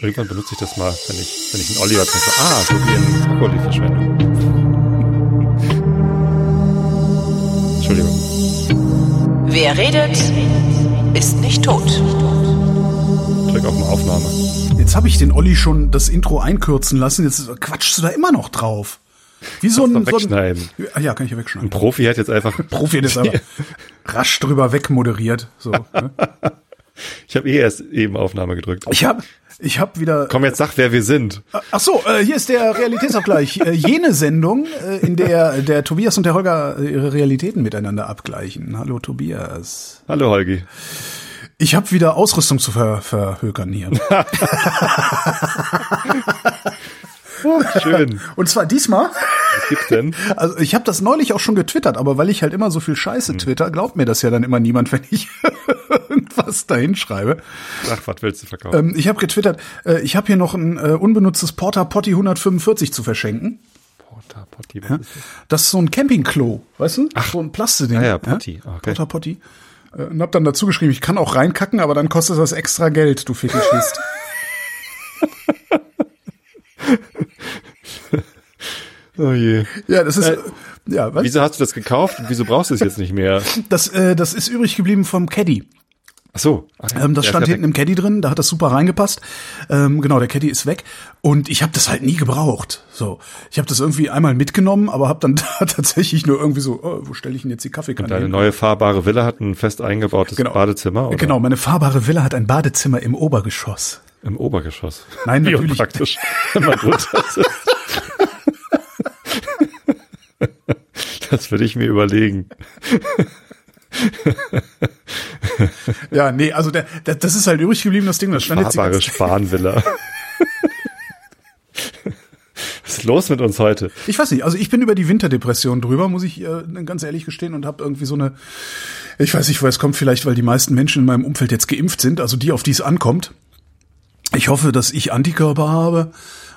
Irgendwann benutze ich das mal, wenn ich, wenn ich einen Oliver treffe. Ah, so wie in Brokkoli-Verschwendung. Entschuldigung. Wer redet, ist nicht tot. Drück auf mal Aufnahme. Jetzt habe ich den Olli schon das Intro einkürzen lassen. Jetzt quatschst du da immer noch drauf. Wie so ein, du so ein wegschneiden. Ah, ja, kann ich ja Ein wegschneiden. Profi hat jetzt einfach. Profi hat jetzt aber rasch drüber wegmoderiert. So, ne? Ich habe eh erst eben Aufnahme gedrückt. Ich habe ich hab wieder. Komm, jetzt sag, wer wir sind. Ach so, äh, hier ist der Realitätsabgleich. äh, jene Sendung, äh, in der der Tobias und der Holger äh, ihre Realitäten miteinander abgleichen. Hallo Tobias. Hallo Holgi. Ich habe wieder Ausrüstung zu ver verhökern hier. Schön. Und zwar diesmal, Was gibt's denn? also ich habe das neulich auch schon getwittert, aber weil ich halt immer so viel Scheiße twitter, glaubt mir das ja dann immer niemand, wenn ich irgendwas dahin schreibe. Ach, was willst du verkaufen? Ähm, ich habe getwittert, äh, ich habe hier noch ein äh, unbenutztes Porta Potty 145 zu verschenken. Porta Potty, was Ja? ist das? Das ist so ein Campingklo, weißt du? Ach, so ein Plasteding. Ah ja, Potty, okay. Porta Potty. Äh, Und hab dann dazu geschrieben, ich kann auch reinkacken, aber dann kostet das extra Geld, du Fetischist. Oh je. ja, das ist, äh, ja, was? Wieso hast du das gekauft und wieso brauchst du es jetzt nicht mehr? Das, äh, das ist übrig geblieben vom Caddy. Ach so. Ach Ähm, das stand hinten im Caddy drin, da hat das super reingepasst. Ähm, genau, der Caddy ist weg und ich habe das halt nie gebraucht. So, ich habe das irgendwie einmal mitgenommen, aber habe dann da tatsächlich nur irgendwie so, oh, wo stelle ich denn jetzt die Kaffeekanne Deine hin? neue fahrbare Villa hat ein fest eingebautes Genau. Badezimmer oder? Genau, meine fahrbare Villa hat ein Badezimmer im Obergeschoss. Im Obergeschoss. Nein, Wie natürlich. man drunter sitzt. Das würde ich mir überlegen. Ja, nee, also der, der, das ist halt übrig geblieben, das Ding. Das stand jetzt Fahrbare ganze, Spanvilla. Was ist los mit uns heute? Ich weiß nicht, also ich bin über die Winterdepression drüber, muss ich äh, ganz ehrlich gestehen, und habe irgendwie so eine, ich weiß nicht, woher es kommt, vielleicht weil die meisten Menschen in meinem Umfeld jetzt geimpft sind, also die, auf die es ankommt. Ich hoffe, dass ich Antikörper habe,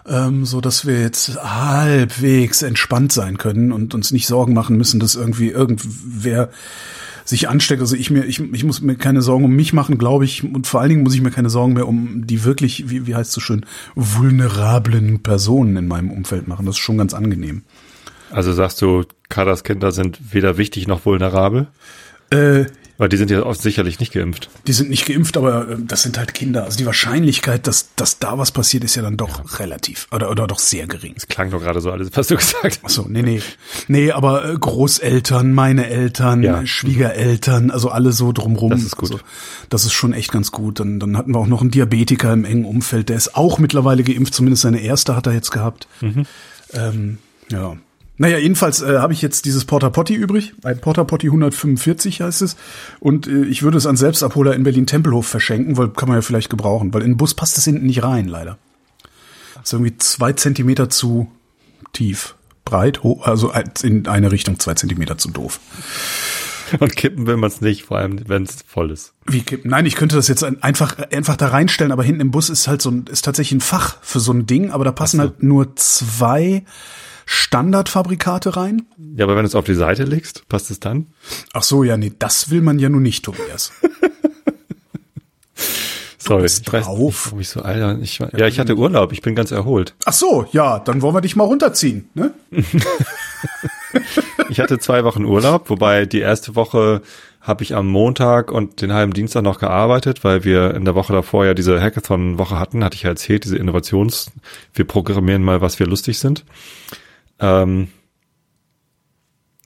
ähm, so dass wir jetzt halbwegs entspannt sein können und uns nicht Sorgen machen müssen, dass irgendwie irgendwer sich ansteckt. Also ich mir, ich, ich muss mir keine Sorgen um mich machen, glaube ich, und vor allen Dingen muss ich mir keine Sorgen mehr um die wirklich, wie, wie heißt es so schön, vulnerablen Personen in meinem Umfeld machen. Das ist schon ganz angenehm. Also sagst du, Kadas Kinder sind weder wichtig noch vulnerabel? Äh, Weil die sind ja auch sicherlich nicht geimpft. die sind nicht geimpft, aber äh, das sind halt Kinder. Also die Wahrscheinlichkeit, dass, dass da was passiert, ist ja dann doch relativ oder, oder doch sehr gering. Es klang doch gerade so alles, was du gesagt Ach hast. so, nee, nee. Nee, aber äh, Großeltern, meine Eltern, Ja. Schwiegereltern, also alle so drumrum. Das ist gut. Also, das ist schon echt ganz gut. Dann, dann hatten wir auch noch einen Diabetiker im engen Umfeld, der ist auch mittlerweile geimpft, zumindest seine erste hat er jetzt gehabt. Mhm. Ähm, ja. Naja, jedenfalls äh, habe ich jetzt dieses Porta Potty übrig. Ein Porta Potty 145 heißt es. Und äh, ich würde es an Selbstabholer in Berlin-Tempelhof verschenken, weil kann man ja vielleicht gebrauchen, weil in den Bus passt es hinten nicht rein, leider. Ist irgendwie zwei Zentimeter zu tief. Breit, hoch, also in eine Richtung zwei Zentimeter zu doof. Und kippen will man es nicht, vor allem wenn es voll ist. Wie kippen? Nein, ich könnte das jetzt ein- einfach, einfach da reinstellen, aber hinten im Bus ist halt so ein, ist tatsächlich ein Fach für so ein Ding, aber da passen halt nur zwei Standardfabrikate rein. Ja, aber wenn du es auf die Seite legst, passt es dann? Ach so, ja, nee, das will man ja nun nicht, Tobias. Sorry, ich drauf. nicht, warum ich so, Alter, ich, war- ja, ich hatte Urlaub, ich bin ganz erholt. Ach so, ja, dann wollen wir dich mal runterziehen, ne? Ich hatte zwei Wochen Urlaub, wobei die erste Woche habe ich am Montag und den halben Dienstag noch gearbeitet, weil wir in der Woche davor ja diese Hackathon-Woche hatten, hatte ich ja erzählt, diese Innovations, wir programmieren mal, was wir lustig sind. Ähm,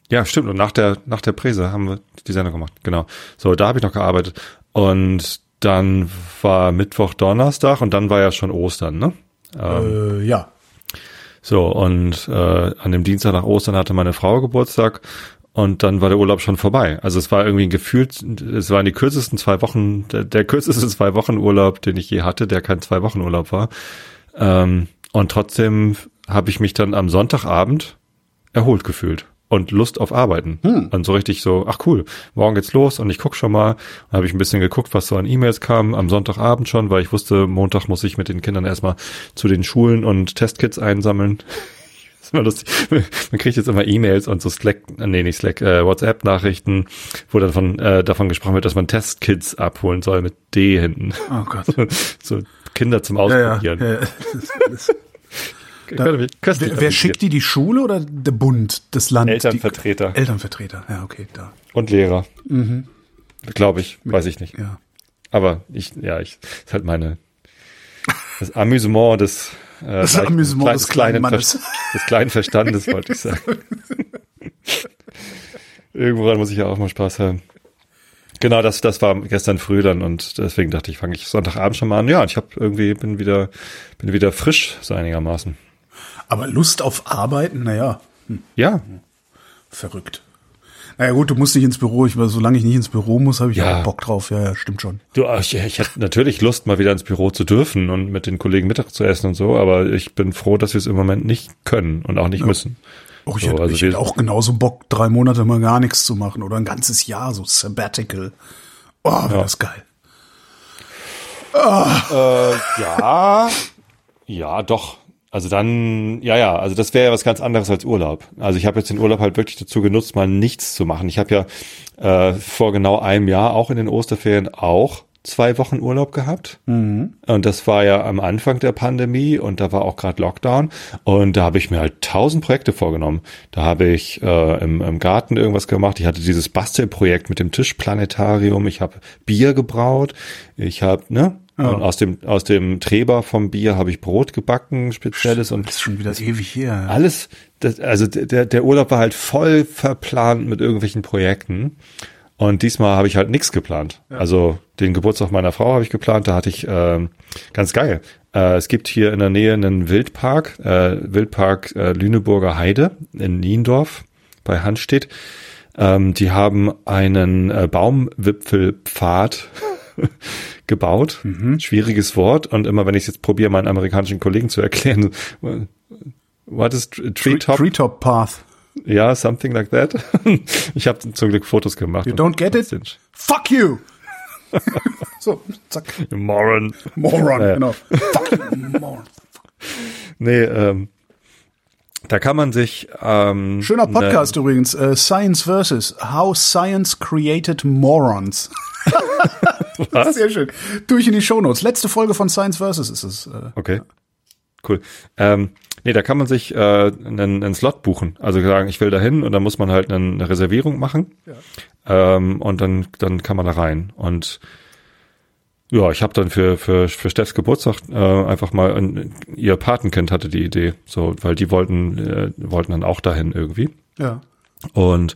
ja, stimmt. Und nach der, nach der Präse haben wir die Sendung gemacht. Genau. So, da habe ich noch gearbeitet. Und dann war Mittwoch, Donnerstag und dann war ja schon Ostern, ne? Äh, ja. So, und äh, an dem Dienstag nach Ostern hatte meine Frau Geburtstag und dann war der Urlaub schon vorbei. Also es war irgendwie ein Gefühl, es waren die kürzesten zwei Wochen, der, der kürzeste zwei Wochen Urlaub, den ich je hatte, der kein zwei Wochen Urlaub war. Ähm, und trotzdem habe ich mich dann am Sonntagabend erholt gefühlt und Lust auf Arbeiten. Und so richtig so, ach cool, morgen geht's los und ich guck schon mal. Dann habe ich ein bisschen geguckt, was so an E-Mails kam am Sonntagabend schon, weil ich wusste, Montag muss ich mit den Kindern erstmal zu den Schulen und Testkits einsammeln. Das ist immer lustig. Man kriegt jetzt immer E-Mails und so Slack, nee, nicht Slack, äh, WhatsApp-Nachrichten, wo dann von, äh, davon gesprochen wird, dass man Testkits abholen soll mit D hinten. Oh Gott. so Kinder zum Ja, ja, Ausprobieren. ja, ja. Köstlich Wer, wer schickt die, die Schule oder der Bund, das Land? Elternvertreter Die, Elternvertreter, ja, okay, da. und Lehrer. Glaube ich, weiß ich nicht. Ja. Aber ich, ja, ich, ist halt meine, das Amüsement des, äh, Das leicht- Amüsement des kleinen Ver- Mannes. des kleinen Verstandes, wollte ich sagen. Irgendworan muss ich ja auch mal Spaß haben. Genau, das, das war gestern früh dann und deswegen dachte ich, fange ich Sonntagabend schon mal an. Ja, und ich habe irgendwie, bin wieder, bin wieder frisch, so einigermaßen. Aber Lust auf Arbeiten, naja, Ja, verrückt. Naja gut, du musst nicht ins Büro. Ich, solange ich nicht ins Büro muss, habe ich Ja. auch Bock drauf. Ja, ja, stimmt schon. Du, ich, ich hätte natürlich Lust, mal wieder ins Büro zu dürfen und mit den Kollegen Mittag zu essen und so, aber ich bin froh, dass wir es im Moment nicht können und auch nicht müssen. Auch ich, So, hätte, also ich hätte auch genauso Bock, drei Monate mal gar nichts zu machen oder ein ganzes Jahr, so Sabbatical. Oh, wäre das geil. Ja, ja, doch. Also dann, ja, ja, also das wäre ja was ganz anderes als Urlaub. Also ich habe jetzt den Urlaub halt wirklich dazu genutzt, mal nichts zu machen. Ich habe ja äh, vor genau einem Jahr auch in den Osterferien auch zwei Wochen Urlaub gehabt. Und das war ja am Anfang der Pandemie und da war auch gerade Lockdown. Und da habe ich mir halt tausend Projekte vorgenommen. Da habe ich äh, im, im Garten irgendwas gemacht. Ich hatte dieses Bastelprojekt mit dem Tischplanetarium. Ich habe Bier gebraut. Ich habe, ne? Und aus dem, aus dem Treber vom Bier habe ich Brot gebacken, spezielles und Das ist schon wieder ewig her. alles, das, also der, der Urlaub war halt voll verplant mit irgendwelchen Projekten. Und diesmal habe ich halt nichts geplant. Also den Geburtstag meiner Frau habe ich geplant, da hatte ich ähm, ganz geil. Äh, es gibt hier in der Nähe einen Wildpark, äh, Wildpark äh, Lüneburger Heide in Niendorf bei Handstedt. Ähm, die haben einen äh, Baumwipfelpfad gebaut. Schwieriges Wort. Und immer wenn ich es jetzt probiere, meinen amerikanischen Kollegen zu erklären, what is tr- treetop? Treetop Path. Ja, something like that. Ich habe zum Glück Fotos gemacht. You don't get it? Fuck you! so, zack. Moron. Moron, Ja. genau. Fuck you, Moron. Nee, ähm, da kann man sich ähm, Schöner ne- Podcast übrigens. Äh, Science versus How Science Created Morons. Was? Sehr schön. Durch in die Shownotes. Letzte Folge von Science versus ist es. Äh, Okay. Cool. Ähm, nee, da kann man sich äh, einen, einen Slot buchen. Also sagen, ich will da hin und dann muss man halt eine, eine Reservierung machen. Ähm, und dann, dann kann man da rein. Und ja, ich habe dann für, für, für Steffs Geburtstag äh, einfach mal ein, ihr Patenkind hatte die Idee, so, weil die wollten, äh, wollten dann auch dahin irgendwie. ja. Und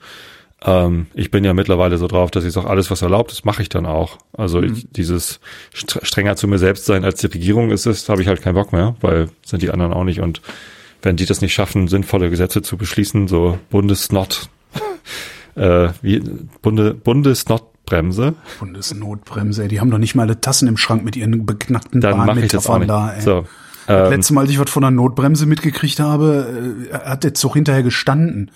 ähm, ich bin ja mittlerweile so drauf, dass ich sage, alles, was erlaubt ist, mache ich dann auch. Also ich, dieses stre- strenger zu mir selbst sein, als die Regierung ist, ist habe ich halt keinen Bock mehr, weil sind die anderen auch nicht. Und wenn die das nicht schaffen, sinnvolle Gesetze zu beschließen, so Bundesnot, äh, wie Bunde, Bundesnotbremse, Bundesnotbremse, ey. Die haben doch nicht mal alle Tassen im Schrank mit ihren beknackten dann Bahnmetaphern da, ey. so, Das ähm, letzte Mal, als ich was von einer Notbremse mitgekriegt habe, äh, hat der Zug hinterher gestanden.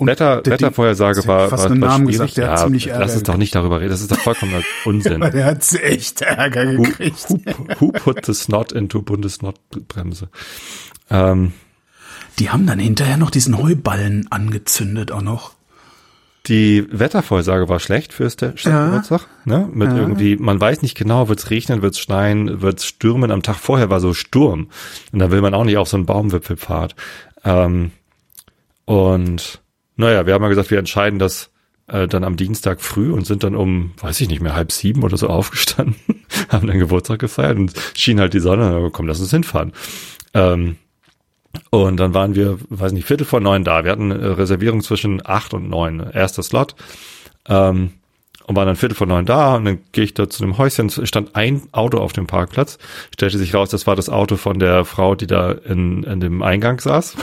Und Wetter, Wettervorhersage war, fast war, einen war Namen schwierig. gesagt, der ja, hat ziemlich Ärger lass uns doch nicht darüber reden, das ist doch vollkommener Unsinn. Der hat echt Ärger who, gekriegt. who, who put the snot into Bundesnotbremse? Ähm, Die haben dann hinterher noch diesen Heuballen angezündet auch noch. die Wettervorhersage war schlecht fürs der Ja. Ne? Mit irgendwie, man weiß nicht genau, wird's regnen, wird's schneien, wird's stürmen. Am Tag vorher war so Sturm. Und da will man auch nicht auf so einen Baumwipfelpfad. Ähm, und naja, wir haben ja gesagt, wir entscheiden das äh, dann am Dienstag früh und sind dann um, weiß ich nicht mehr, halb sieben oder so aufgestanden, haben dann Geburtstag gefeiert und schien halt die Sonne, komm, lass uns hinfahren. Ähm, und dann waren wir, weiß nicht, Viertel vor neun da. Wir hatten eine Reservierung zwischen acht und neun, erster Slot. Ähm, und waren dann Viertel vor neun da und dann gehe ich da zu einem Häuschen, stand ein Auto auf dem Parkplatz, stellte sich raus, das war das Auto von der Frau, die da in, in dem Eingang saß.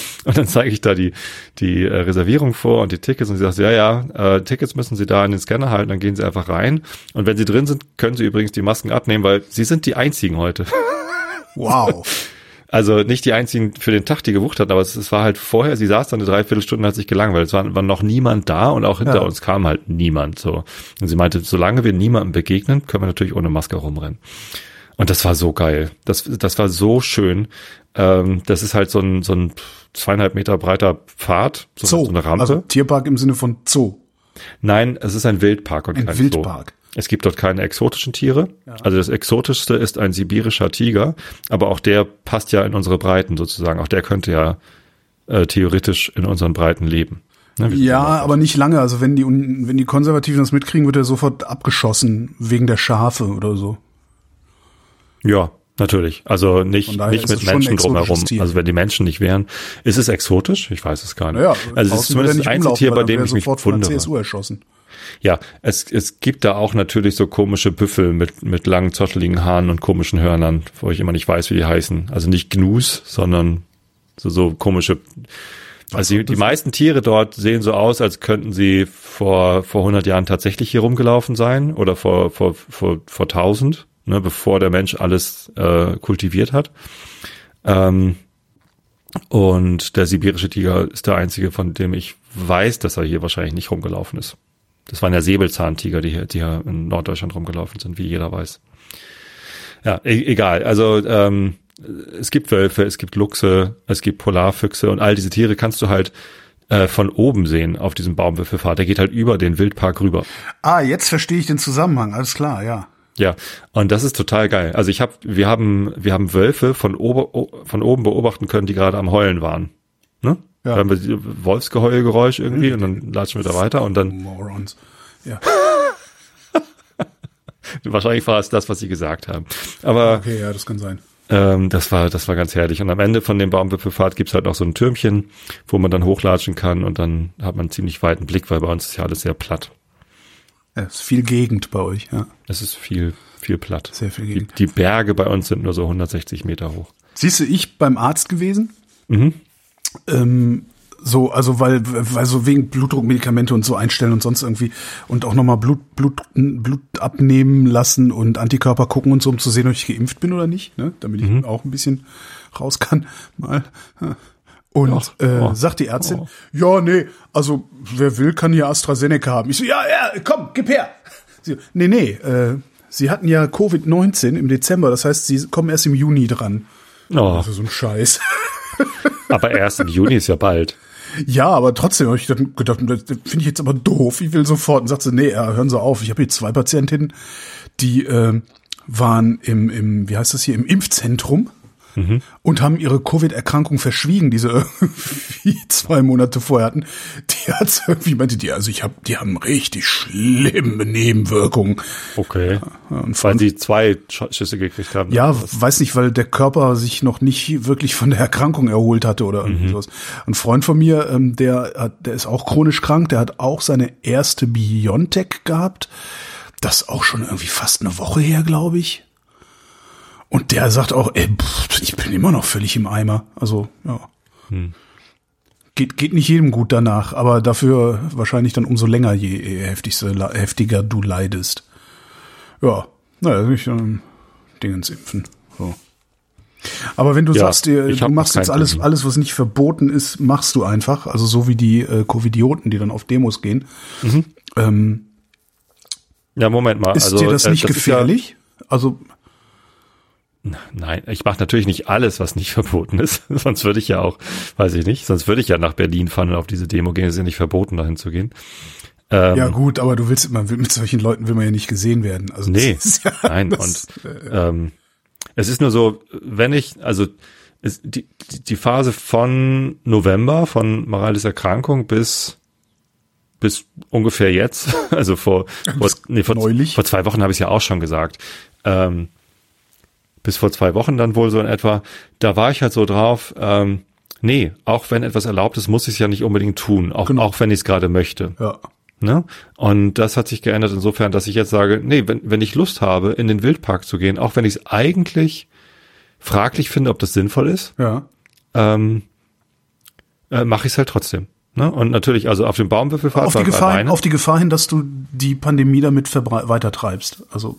Und dann zeige ich da die, die äh, Reservierung vor und die Tickets und sie sagt, ja, ja, äh, Tickets müssen Sie da in den Scanner halten, dann gehen Sie einfach rein. Und wenn Sie drin sind, können Sie übrigens die Masken abnehmen, weil Sie sind die einzigen heute. Wow. Also nicht die einzigen für den Tag, die gebucht hatten, aber es, es war halt vorher, sie saß dann eine Dreiviertelstunde, hat sich gelangweilt. Es war, war noch niemand da und auch hinter Ja. uns kam halt niemand. So. Und sie meinte, solange wir niemandem begegnen, können wir natürlich ohne Maske rumrennen. Und das war so geil. Das, das war so schön. Ähm, das ist halt so ein, so ein zweieinhalb Meter breiter Pfad, so, Zoo. so eine Rampe. Also Tierpark im Sinne von Zoo. Nein, es ist ein Wildpark und Ein kein Wildpark. Es gibt dort keine exotischen Tiere. Also das exotischste ist ein sibirischer Tiger, aber auch der passt ja in unsere Breiten sozusagen. Auch der könnte ja äh, theoretisch in unseren Breiten leben. Ne, Ja, aber nicht lange. Also wenn die, wenn die Konservativen das mitkriegen, wird er sofort abgeschossen wegen der Schafe oder so. Ja, natürlich. Also nicht, nicht mit ein Menschen drumherum. Tier. Also wenn die Menschen nicht wären, ist es exotisch? Ich weiß es gar nicht. Naja, also es ist zumindest das einzige Tier, bei dem ich mich wundere. Ja, es, es gibt da auch natürlich so komische Büffel mit, mit langen, zotteligen Haaren und komischen Hörnern, wo ich immer nicht weiß, wie die heißen. Also nicht Gnus, sondern so, so komische. Also die, die meisten Tiere dort sehen so aus, als könnten sie vor, vor 100 Jahren tatsächlich hier rumgelaufen sein oder vor, vor, vor, vor 1000, ne, bevor der Mensch alles äh, kultiviert hat. Ähm, und der sibirische Tiger ist der einzige, von dem ich weiß, dass er hier wahrscheinlich nicht rumgelaufen ist. Das waren ja Säbelzahntiger, die hier, die hier in Norddeutschland rumgelaufen sind, wie jeder weiß. Ja, e egal. Also ähm, es gibt Wölfe, es gibt Luchse, es gibt Polarfüchse und all diese Tiere kannst du halt äh, von oben sehen auf diesem Baumwipfelpfad. Der geht halt über den Wildpark rüber. Ah, jetzt verstehe ich den Zusammenhang. Alles klar, ja. Ja, und das ist total geil. Also ich habe, wir haben, wir haben Wölfe von, ober, von oben beobachten können, die gerade am Heulen waren. Ne? Ja. Da haben wir Wolfsgeheulgeräusch irgendwie und dann latschen wir da weiter und dann Morons. Ja. wahrscheinlich war es das, was sie gesagt haben. Aber Okay, ja, das kann sein. ähm, das war, das war ganz herrlich. Und am Ende von dem Baumwipfelpfad gibt's halt noch so ein Türmchen, wo man dann hochlatschen kann und dann hat man einen ziemlich weiten Blick, weil bei uns ist ja alles sehr platt. Ja, ist viel Gegend bei euch, ja. Es ist viel, viel platt. Sehr viel Die, Gegend. die Berge bei uns sind nur so 160 Meter hoch. Siehst du, ich beim Arzt gewesen. Mhm. Ähm, so, also weil, weil so wegen Blutdruckmedikamente und so einstellen und sonst irgendwie und auch nochmal Blut, Blut, Blut abnehmen lassen und Antikörper gucken und so, um zu sehen, ob ich geimpft bin oder nicht, ne? Damit ich Mhm. auch ein bisschen raus kann. Mal. Und äh, oh. sagt die Ärztin, Oh. ja, nee, also wer will, kann hier AstraZeneca haben. Ich so, ja, ja, komm, gib her. Sie, nee, nee, äh, sie hatten ja Covid-19 im Dezember, das heißt, sie kommen erst im Juni dran. Oh, Also so ein Scheiß. aber erst im Juni ist ja bald. Ja, aber trotzdem habe ich dann gedacht, das finde ich jetzt aber doof. Ich will sofort. Und sagte, nee, ja, hören Sie auf. Ich habe hier zwei Patientinnen, die äh, waren im, im, wie heißt das hier, im Impfzentrum und haben ihre Covid-Erkrankung verschwiegen, die sie irgendwie zwei Monate vorher hatten. Die hat irgendwie meinte die, also ich habe, die haben richtig schlimme Nebenwirkungen. Okay. Und Weil sie zwei Sch- Schüsse gekriegt haben. Ja, weiß nicht, weil der Körper sich noch nicht wirklich von der Erkrankung erholt hatte oder irgendwie sowas. Ein Freund von mir, ähm, der hat, der ist auch chronisch krank, der hat auch seine erste Biontech gehabt. Das auch schon irgendwie fast eine Woche her, glaube ich. Und der sagt auch, ey, pff, ich bin immer noch völlig im Eimer. Also, ja. Geht, geht nicht jedem gut danach, aber dafür wahrscheinlich dann umso länger, je, je heftigste, heftiger du leidest. Ja, naja, ich ähm, Dingens impfen. So. Aber wenn du Ja, sagst, dir, du machst jetzt alles, Termin. alles, was nicht verboten ist, machst du einfach. Also so wie die äh, Covidioten, die dann auf Demos gehen. Ähm, Ja, Moment mal. ist also, dir das äh, nicht ist gefährlich? also Ja, nein, ich mache natürlich nicht alles, was nicht verboten ist. sonst würde ich ja auch, weiß ich nicht, sonst würde ich ja nach Berlin fahren und auf diese Demo gehen. Es ist ja nicht verboten, dahin zu gehen. Ähm, ja gut, aber du willst man will, mit solchen Leuten will man ja nicht gesehen werden. Also Nee, ja, nein, das, und ähm, es ist nur so, wenn ich, also es, die, die die Phase von November, von Morales Erkrankung bis bis ungefähr jetzt, also vor, vor, nee, vor, neulich. vor zwei Wochen habe ich es ja auch schon gesagt, ähm, bis vor zwei Wochen dann wohl so in etwa, da war ich halt so drauf, ähm, nee, auch wenn etwas erlaubt ist, muss ich es ja nicht unbedingt tun, auch, Genau. auch wenn ich es gerade möchte. ja. Ne? Und das hat sich geändert insofern, dass ich jetzt sage, nee, wenn, wenn ich Lust habe, in den Wildpark zu gehen, auch wenn ich es eigentlich fraglich finde, ob das sinnvoll ist, Ja. ähm, äh, mache ich es halt trotzdem. Ne? Und natürlich, also auf dem Baumwipfelfahrt Auf die, Gefahr, alleine. auf die Gefahr hin, dass du die Pandemie damit weitertreibst. Also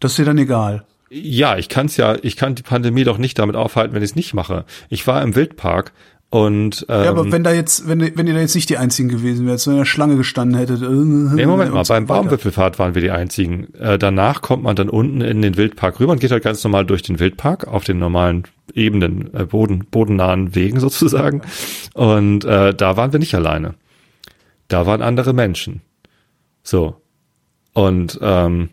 das ist dir dann egal. Ja, ich kann's ja, ich kann die Pandemie doch nicht damit aufhalten, wenn ich es nicht mache. Ich war im Wildpark und ähm, Ja, aber wenn da jetzt, wenn, wenn ihr da jetzt nicht die einzigen gewesen wärt, sondern in der Schlange gestanden hättet. Äh, Nee, Moment mal, so beim. Baumwipfelfahrt waren wir die einzigen. Äh, danach kommt man dann unten in den Wildpark rüber und geht halt ganz normal durch den Wildpark auf den normalen ebenen, äh, boden, bodennahen Wegen sozusagen. Und äh, da waren wir nicht alleine. Da waren andere Menschen. So. Und ähm,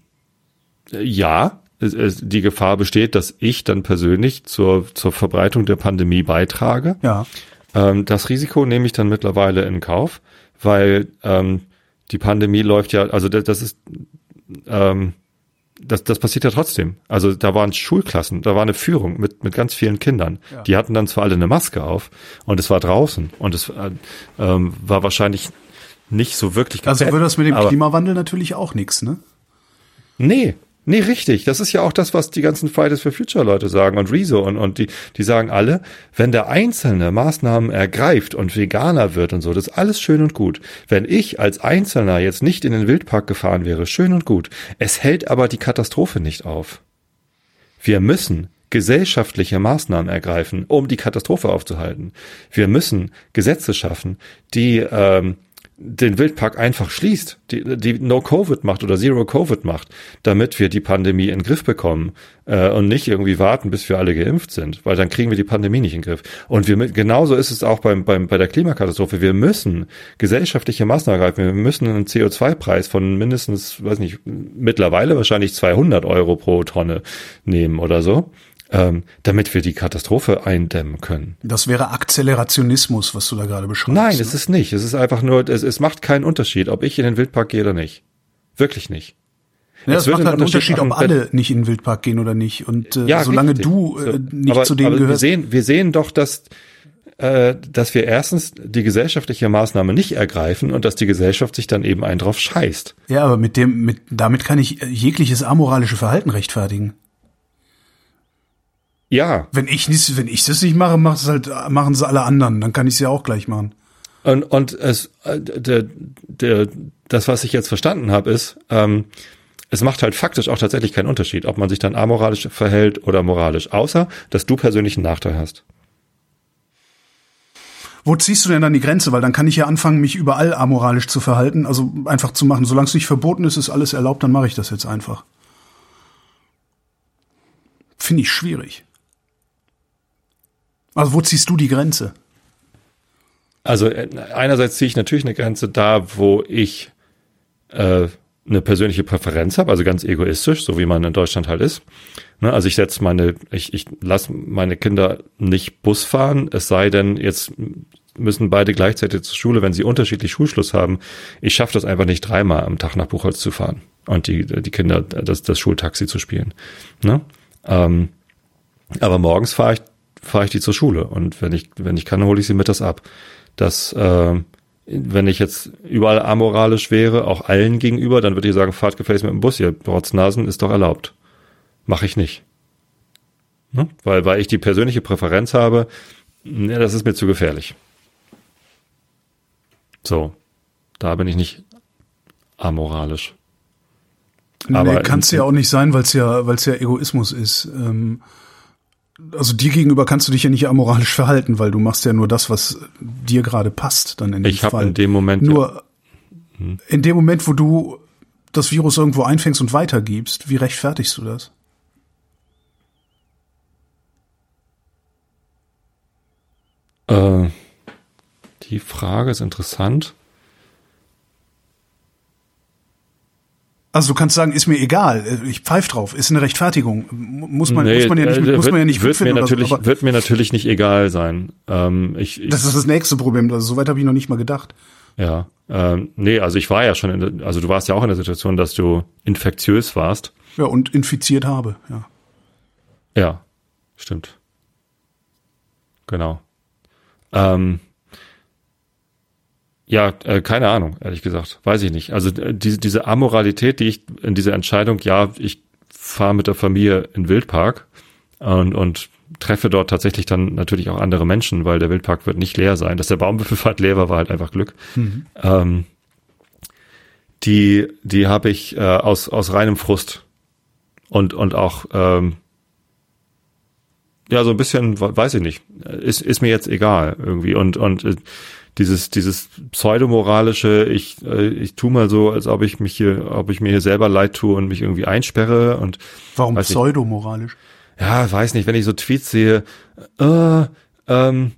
ja, die Gefahr besteht, dass ich dann persönlich zur, zur Verbreitung der Pandemie beitrage. Ja. Ähm, das Risiko nehme ich dann mittlerweile in Kauf, weil ähm, die Pandemie läuft ja, also das, das ist ähm, das, das passiert ja trotzdem. Also da waren Schulklassen, da war eine Führung mit, mit ganz vielen Kindern. Ja. Die hatten dann zwar alle eine Maske auf und es war draußen und es äh, ähm, war wahrscheinlich nicht so wirklich Also wird das mit dem Klimawandel natürlich auch nix, ne? Nee, nee, richtig. Das ist ja auch das, was die ganzen Fridays for Future Leute sagen und Rezo und, und die, die sagen alle, wenn der Einzelne Maßnahmen ergreift und Veganer wird und so, das ist alles schön und gut. Wenn ich als Einzelner jetzt nicht in den Wildpark gefahren wäre, schön und gut. Es hält aber die Katastrophe nicht auf. Wir müssen gesellschaftliche Maßnahmen ergreifen, um die Katastrophe aufzuhalten. Wir müssen Gesetze schaffen, die ähm, den Wildpark einfach schließt, die, die No-Covid macht oder Zero-Covid macht, damit wir die Pandemie in den Griff bekommen äh, und nicht irgendwie warten, bis wir alle geimpft sind, weil dann kriegen wir die Pandemie nicht in den Griff. Und wir genauso ist es auch beim, beim, bei der Klimakatastrophe. Wir müssen gesellschaftliche Maßnahmen ergreifen. Wir müssen einen CO2-Preis von mindestens, weiß nicht, mittlerweile wahrscheinlich 200 Euro pro Tonne nehmen oder so, ähm, damit wir die Katastrophe eindämmen können. Das wäre Akzelerationismus, was du da gerade beschreibst. Nein, ne? es ist nicht. Es ist einfach nur, es, es macht keinen Unterschied, ob ich in den Wildpark gehe oder nicht. Wirklich nicht. Ja, es macht halt einen Unterschied, ob alle nicht in den Wildpark gehen oder nicht. Und äh, Ja, solange richtig. du äh, nicht aber, zu denen aber gehörst. Wir sehen, wir sehen doch, dass, äh, dass wir erstens die gesellschaftliche Maßnahme nicht ergreifen und dass die Gesellschaft sich dann eben einen drauf scheißt. Ja, aber mit dem, mit, damit kann ich jegliches amoralische Verhalten rechtfertigen. Ja, Wenn ich nicht, wenn ich das nicht mache, macht es halt, machen es alle anderen. Dann kann ich es ja auch gleich machen. Und, und es, äh, der, der, das, was ich jetzt verstanden habe, ist, ähm, es macht halt faktisch auch tatsächlich keinen Unterschied, ob man sich dann amoralisch verhält oder moralisch, außer dass du persönlich einen Nachteil hast. Wo ziehst du denn dann die Grenze? Weil dann kann ich ja anfangen, mich überall amoralisch zu verhalten. Also einfach zu machen. Solange es nicht verboten ist, ist alles erlaubt, dann mache ich das jetzt einfach. Finde ich schwierig. Also wo ziehst du die Grenze? Also äh, einerseits ziehe ich natürlich eine Grenze da, wo ich äh, eine persönliche Präferenz habe, also ganz egoistisch, so wie man in Deutschland halt ist. Ne, also ich setze meine, ich, ich lasse meine Kinder nicht Bus fahren, es sei denn, jetzt müssen beide gleichzeitig zur Schule, wenn sie unterschiedlich Schulschluss haben. Ich schaffe das einfach nicht dreimal am Tag nach Buchholz zu fahren und die, die Kinder das, das Schultaxi zu spielen. Ne? Ähm, aber morgens fahre ich, fahre ich die zur Schule und wenn ich, wenn ich kann, hole ich sie mittags ab. Das, äh, wenn ich jetzt überall amoralisch wäre, auch allen gegenüber, dann würde ich sagen, fahrt gefälligst mit dem Bus, ihr Rotznasen, ist doch erlaubt. Mache ich nicht. Ne? Weil, weil ich die persönliche Präferenz habe, ne, das ist mir zu gefährlich. So, da bin ich nicht amoralisch. Aber nee, kannst du ja auch nicht sein, weil es ja, weil es ja Egoismus ist. Ähm, also dir gegenüber kannst du dich ja nicht amoralisch verhalten, weil du machst ja nur das, was dir gerade passt. Dann in dem Ich habe Fall. in dem Moment ja- nur in dem Moment, wo du das Virus irgendwo einfängst und weitergibst, wie rechtfertigst du das? Äh, die Frage ist interessant. Also du kannst sagen, ist mir egal, äh, ich pfeif drauf, ist eine Rechtfertigung. Muss man, Nee, muss man ja nicht, äh, muss wird, man ja nicht wird mir so, natürlich, aber wird mir natürlich nicht egal sein. Ähm, ich, ich, das ist das nächste Problem. Also soweit habe ich noch nicht mal gedacht. ja, ähm, nee, also ich war ja schon, in, der- also du warst ja auch in der Situation, dass du infektiös warst. Ja, und infiziert habe, ja. Ja, stimmt. Genau. Ähm, ja, äh, keine Ahnung, ehrlich gesagt. Weiß ich nicht. Also äh, diese, diese Amoralität, die ich in dieser Entscheidung, ja, ich fahre mit der Familie in den Wildpark und, und treffe dort tatsächlich dann natürlich auch andere Menschen, weil der Wildpark wird nicht leer sein. Dass der Baumwipfelfahrt leer war, war halt einfach Glück. Ähm, die, die habe ich äh, aus, aus reinem Frust und, und auch ähm, ja, so ein bisschen, weiß ich nicht, ist, ist mir jetzt egal irgendwie. Und, und äh, dieses, dieses pseudomoralische, ich, äh, ich tu mal so, als ob ich mich hier, ob ich mir hier selber leid tue und mich irgendwie einsperre und Warum Weiß ich. pseudomoralisch? ja, weiß nicht, wenn ich so Tweets sehe, äh, ähm,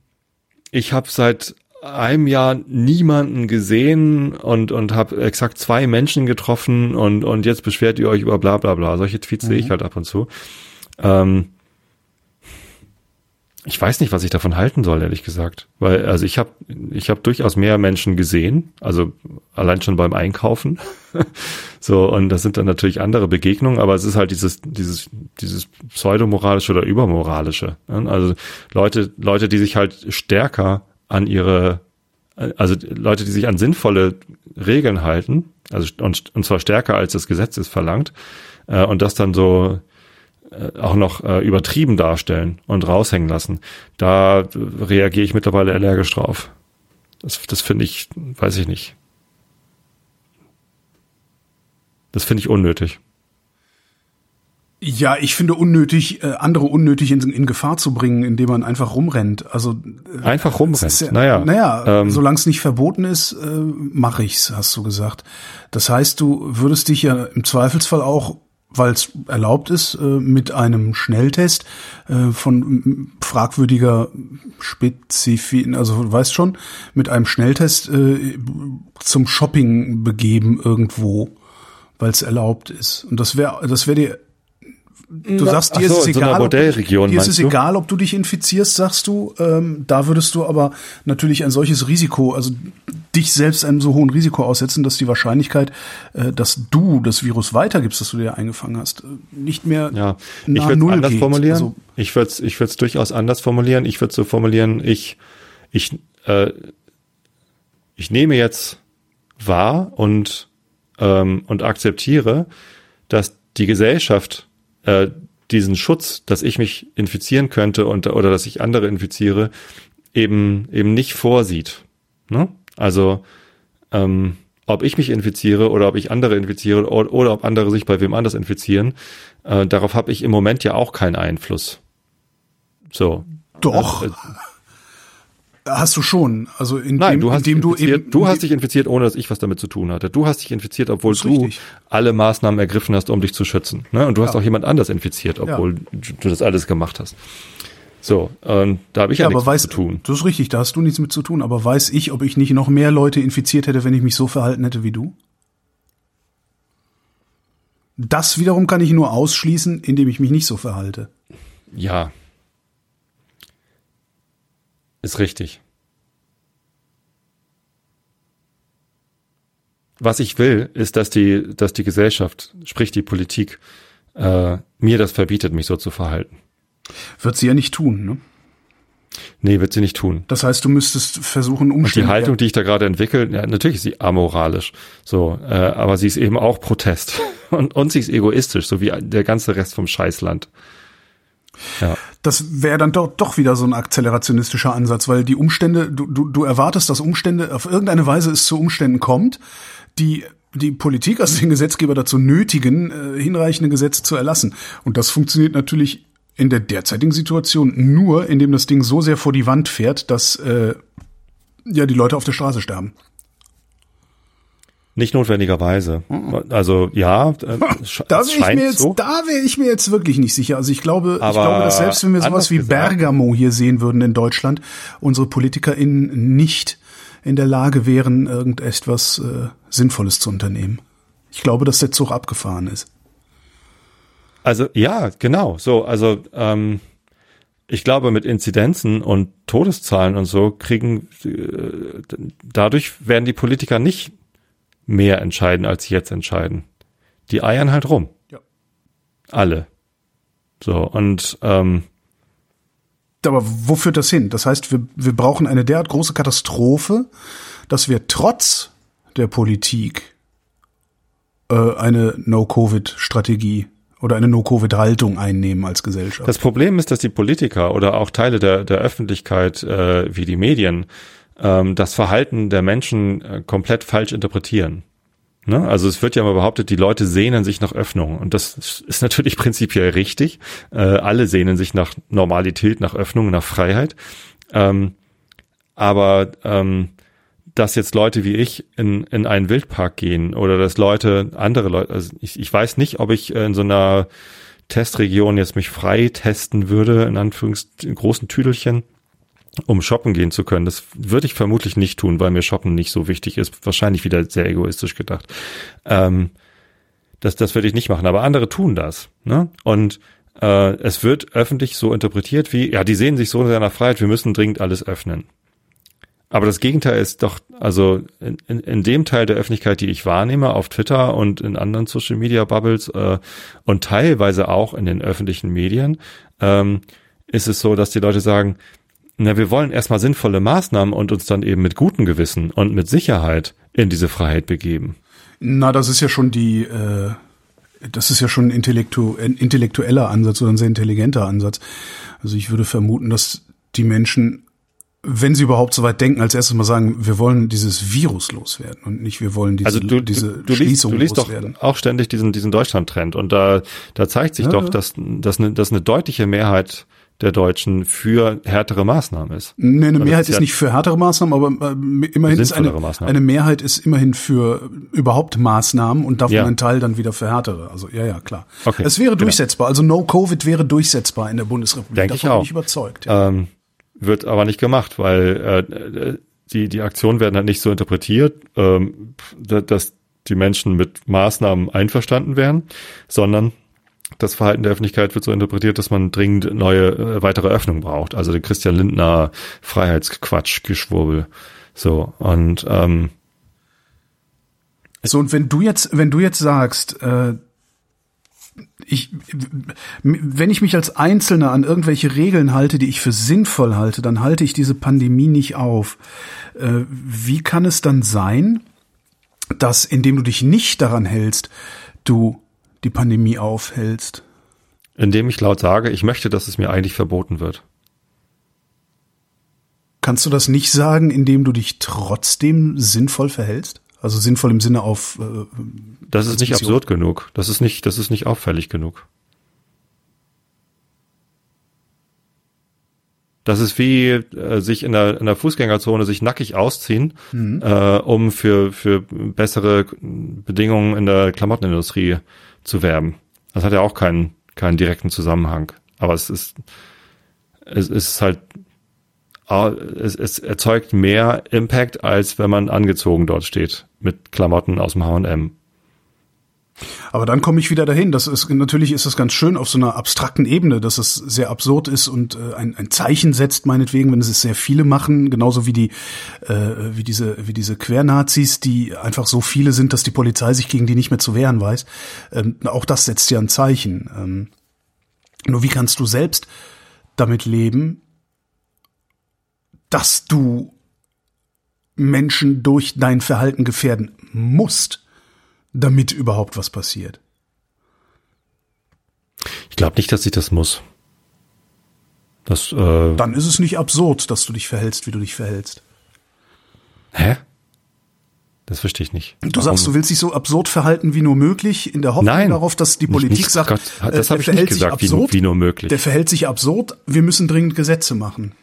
ich habe seit einem Jahr niemanden gesehen und und habe exakt zwei Menschen getroffen und und jetzt beschwert ihr euch über bla bla bla. Solche Tweets mhm. sehe ich halt ab und zu. Ähm, ich weiß nicht, was ich davon halten soll, ehrlich gesagt. Weil, also ich habe ich hab durchaus mehr Menschen gesehen, also allein schon beim Einkaufen. so, und das sind dann natürlich andere Begegnungen, aber es ist halt dieses, dieses, dieses pseudomoralische oder übermoralische. Ne? Also Leute, Leute, die sich halt stärker an ihre, also Leute, die sich an sinnvolle Regeln halten, also und, und zwar stärker als das Gesetz es verlangt, äh, und das dann so auch noch äh, übertrieben darstellen und raushängen lassen, da reagiere ich mittlerweile allergisch drauf. Das, das finde ich, weiß ich nicht. Das finde ich unnötig. Ja, ich finde unnötig, äh, andere unnötig in, in, Gefahr zu bringen, indem man einfach rumrennt. Also äh, einfach rumrennt. Ja, naja, naja, ähm, solange es nicht verboten ist, äh, mache ich's, hast du gesagt. Das heißt, du würdest dich ja im Zweifelsfall auch weil es erlaubt ist, äh, mit einem Schnelltest äh, von fragwürdiger Spezifik, also du weißt schon, mit einem Schnelltest äh, zum Shopping begeben irgendwo, weil es erlaubt ist. Und das wäre, das wäre dir Du sagst, dir so, ist es egal, ob, dir ist es egal, ob du dich infizierst, sagst du. Ähm, da würdest du aber natürlich ein solches Risiko, also dich selbst einem so hohen Risiko aussetzen, dass die Wahrscheinlichkeit, äh, dass du das Virus weitergibst, das du dir eingefangen hast, äh, nicht mehr ja. ich es anders geht. formulieren. Also, ich würde es ich würde durchaus anders formulieren. Ich würde so formulieren, ich ich äh, ich nehme jetzt wahr und ähm, und akzeptiere, dass die Gesellschaft äh, diesen Schutz, dass ich mich infizieren könnte und oder dass ich andere infiziere, eben eben nicht vorsieht. Ne? Also ähm, ob ich mich infiziere oder ob ich andere infiziere oder, oder ob andere sich bei wem anders infizieren, äh, darauf habe ich im Moment ja auch keinen Einfluss. So. Doch. Äh, Hast du schon. Also in Nein, dem, du hast indem du eben. Du hast dich infiziert, ohne dass ich was damit zu tun hatte. Du hast dich infiziert, obwohl du richtig. alle Maßnahmen ergriffen hast, um dich zu schützen. Ne? Und du hast ja. auch jemand anders infiziert, obwohl ja. du das alles gemacht hast. So, ähm, da habe ich ja, ja nichts weiß, zu tun. Das ist richtig, da hast du nichts mit zu tun. Aber weiß ich, ob ich nicht noch mehr Leute infiziert hätte, wenn ich mich so verhalten hätte wie du? Das wiederum kann ich nur ausschließen, indem ich mich nicht so verhalte. Ja, ist richtig. Was ich will, ist, dass die, dass die Gesellschaft, sprich die Politik, äh, mir das verbietet, mich so zu verhalten. Wird sie ja nicht tun, ne? Nee, wird sie nicht tun. Das heißt, du müsstest versuchen, Umstände. Und die Haltung, die ich da gerade entwickle, ja, natürlich ist sie amoralisch, so, äh, aber sie ist eben auch Protest und, und sie ist egoistisch, so wie der ganze Rest vom Scheißland. Ja. Das wäre dann doch, doch wieder so ein akzelerationistischer Ansatz, weil die Umstände, du, du, du erwartest, dass Umstände, auf irgendeine Weise es zu Umständen kommt, die die Politik, also den Gesetzgeber dazu nötigen, äh, hinreichende Gesetze zu erlassen. Und das funktioniert natürlich in der derzeitigen Situation nur, indem das Ding so sehr vor die Wand fährt, dass äh, ja die Leute auf der Straße sterben. Nicht notwendigerweise. Also ja, äh, da wäre ich mir jetzt, so. da wäre ich mir jetzt wirklich nicht sicher. Also ich glaube, Aber ich glaube, dass selbst wenn wir sowas wie gesagt, Bergamo hier sehen würden in Deutschland, unsere PolitikerInnen nicht in der Lage wären, irgendetwas äh, Sinnvolles zu unternehmen. Ich glaube, dass der Zug abgefahren ist. Also ja, genau. So, also ähm, ich glaube, mit Inzidenzen und Todeszahlen und so kriegen äh, dadurch werden die Politiker nicht mehr entscheiden, als sie jetzt entscheiden. Die eiern halt rum. Ja. Alle. So, und ähm, aber wo führt das hin? Das heißt, wir, wir brauchen eine derart große Katastrophe, dass wir trotz der Politik äh, eine No-Covid-Strategie oder eine No-Covid-Haltung einnehmen als Gesellschaft. Das Problem ist, dass die Politiker oder auch Teile der, der Öffentlichkeit äh, wie die Medien ähm, das Verhalten der Menschen äh, komplett falsch interpretieren. Ne? Also es wird ja immer behauptet, die Leute sehnen sich nach Öffnung. Und das ist natürlich prinzipiell richtig. Äh, alle sehnen sich nach Normalität, nach Öffnung, nach Freiheit. Ähm, aber ähm, dass jetzt Leute wie ich in, in einen Wildpark gehen oder dass Leute, andere Leute, also ich, ich weiß nicht, ob ich in so einer Testregion jetzt mich frei testen würde, in Anführungs in großen Tüdelchen um shoppen gehen zu können. Das würde ich vermutlich nicht tun, weil mir shoppen nicht so wichtig ist. Wahrscheinlich wieder sehr egoistisch gedacht. Ähm, das, das würde ich nicht machen. Aber andere tun das. Ne? Und äh, es wird öffentlich so interpretiet wie, ja, die sehen sich so in seiner Freiheit, wir müssen dringend alles öffnen. Aber das Gegenteil ist doch, also in, in, in dem Teil der Öffentlichkeit, die ich wahrnehme, auf Twitter und in anderen Social Media Bubbles äh, und teilweise auch in den öffentlichen Medien, ähm, ist es so, dass die Leute sagen, na, wir wollen erstmal sinnvolle Maßnahmen und uns dann eben mit gutem Gewissen und mit Sicherheit in diese Freiheit begeben. Na, das ist ja schon die, äh, das ist ja schon ein intellektu intellektueller Ansatz oder ein sehr intelligenter Ansatz. Also ich würde vermuten, dass die Menschen wenn sie überhaupt so weit denken, als erstes mal sagen, wir wollen dieses Virus loswerden und nicht wir wollen diese, also du, diese du, du Schließung liest, du liest loswerden. doch auch ständig diesen, diesen Deutschland-Trend und da, da zeigt sich ja, doch, dass, dass, eine, dass eine deutliche Mehrheit der Deutschen für härtere Maßnahmen ist. Nee, eine Mehrheit ist, ja nicht für härtere Maßnahmen, aber äh, immerhin ist eine, eine Mehrheit ist immerhin für überhaupt Maßnahmen und davon ja. ein Teil dann wieder für härtere. Also ja, ja, klar. Okay, es wäre genau. durchsetzbar. Also No Covid wäre durchsetzbar in der Bundesrepublik. Denke Davon ich auch. bin ich überzeugt. Ja. Ähm, wird aber nicht gemacht, weil äh, die, die Aktionen werden halt nicht so interpretiert, ähm, dass die Menschen mit Maßnahmen einverstanden wären, sondern das Verhalten der Öffentlichkeit wird so interpretiert, dass man dringend neue, äh, weitere Öffnungen braucht. Also den Christian Lindner Freiheitsquatsch, Geschwurbel. So, und ähm, so, und wenn du jetzt, wenn du jetzt sagst, äh, ich, wenn ich mich als Einzelner an irgendwelche Regeln halte, die ich für sinnvoll halte, dann halte ich diese Pandemie nicht auf. Äh, wie kann es dann sein, dass indem du dich nicht daran hältst, du die Pandemie aufhältst? Indem ich laut sage, ich möchte, dass es mir eigentlich verboten wird. Kannst du das nicht sagen, indem du dich trotzdem sinnvoll verhältst? Also sinnvoll im Sinne auf. Äh, das ist nicht absurd genug. Das ist nicht, das ist nicht auffällig genug. Das ist wie äh, sich in der, in der Fußgängerzone sich nackig ausziehen, mhm. äh, um für, für bessere Bedingungen in der Klamottenindustrie zu werben. Das hat ja auch keinen, keinen direkten Zusammenhang. Aber es ist, es ist halt es, es erzeugt mehr Impact, als wenn man angezogen dort steht mit Klamotten aus dem H&M. Aber dann komme ich wieder dahin. Das ist natürlich ist das ganz schön auf so einer abstrakten Ebene, dass es sehr absurd ist und äh, ein, ein Zeichen setzt meinetwegen, wenn es sehr viele machen, genauso wie die äh, wie diese wie diese Quernazis, die einfach so viele sind, dass die Polizei sich gegen die nicht mehr zu wehren weiß. Ähm, auch das setzt ja ein Zeichen. Ähm, nur wie kannst du selbst damit leben, dass du Menschen durch dein Verhalten gefährden musst, damit überhaupt was passiert. Ich glaube nicht, dass ich das muss. Das, äh Dann ist es nicht absurd, dass du dich verhältst, wie du dich verhältst. Hä? Das verstehe ich nicht. Du Warum? sagst, du willst dich so absurd verhalten wie nur möglich, in der Hoffnung Nein, darauf, dass die Politik nicht, sagt, Gott, das äh, habe ich nicht gesagt, absurd, wie, wie nur möglich. Der verhält sich absurd, wir müssen dringend Gesetze machen.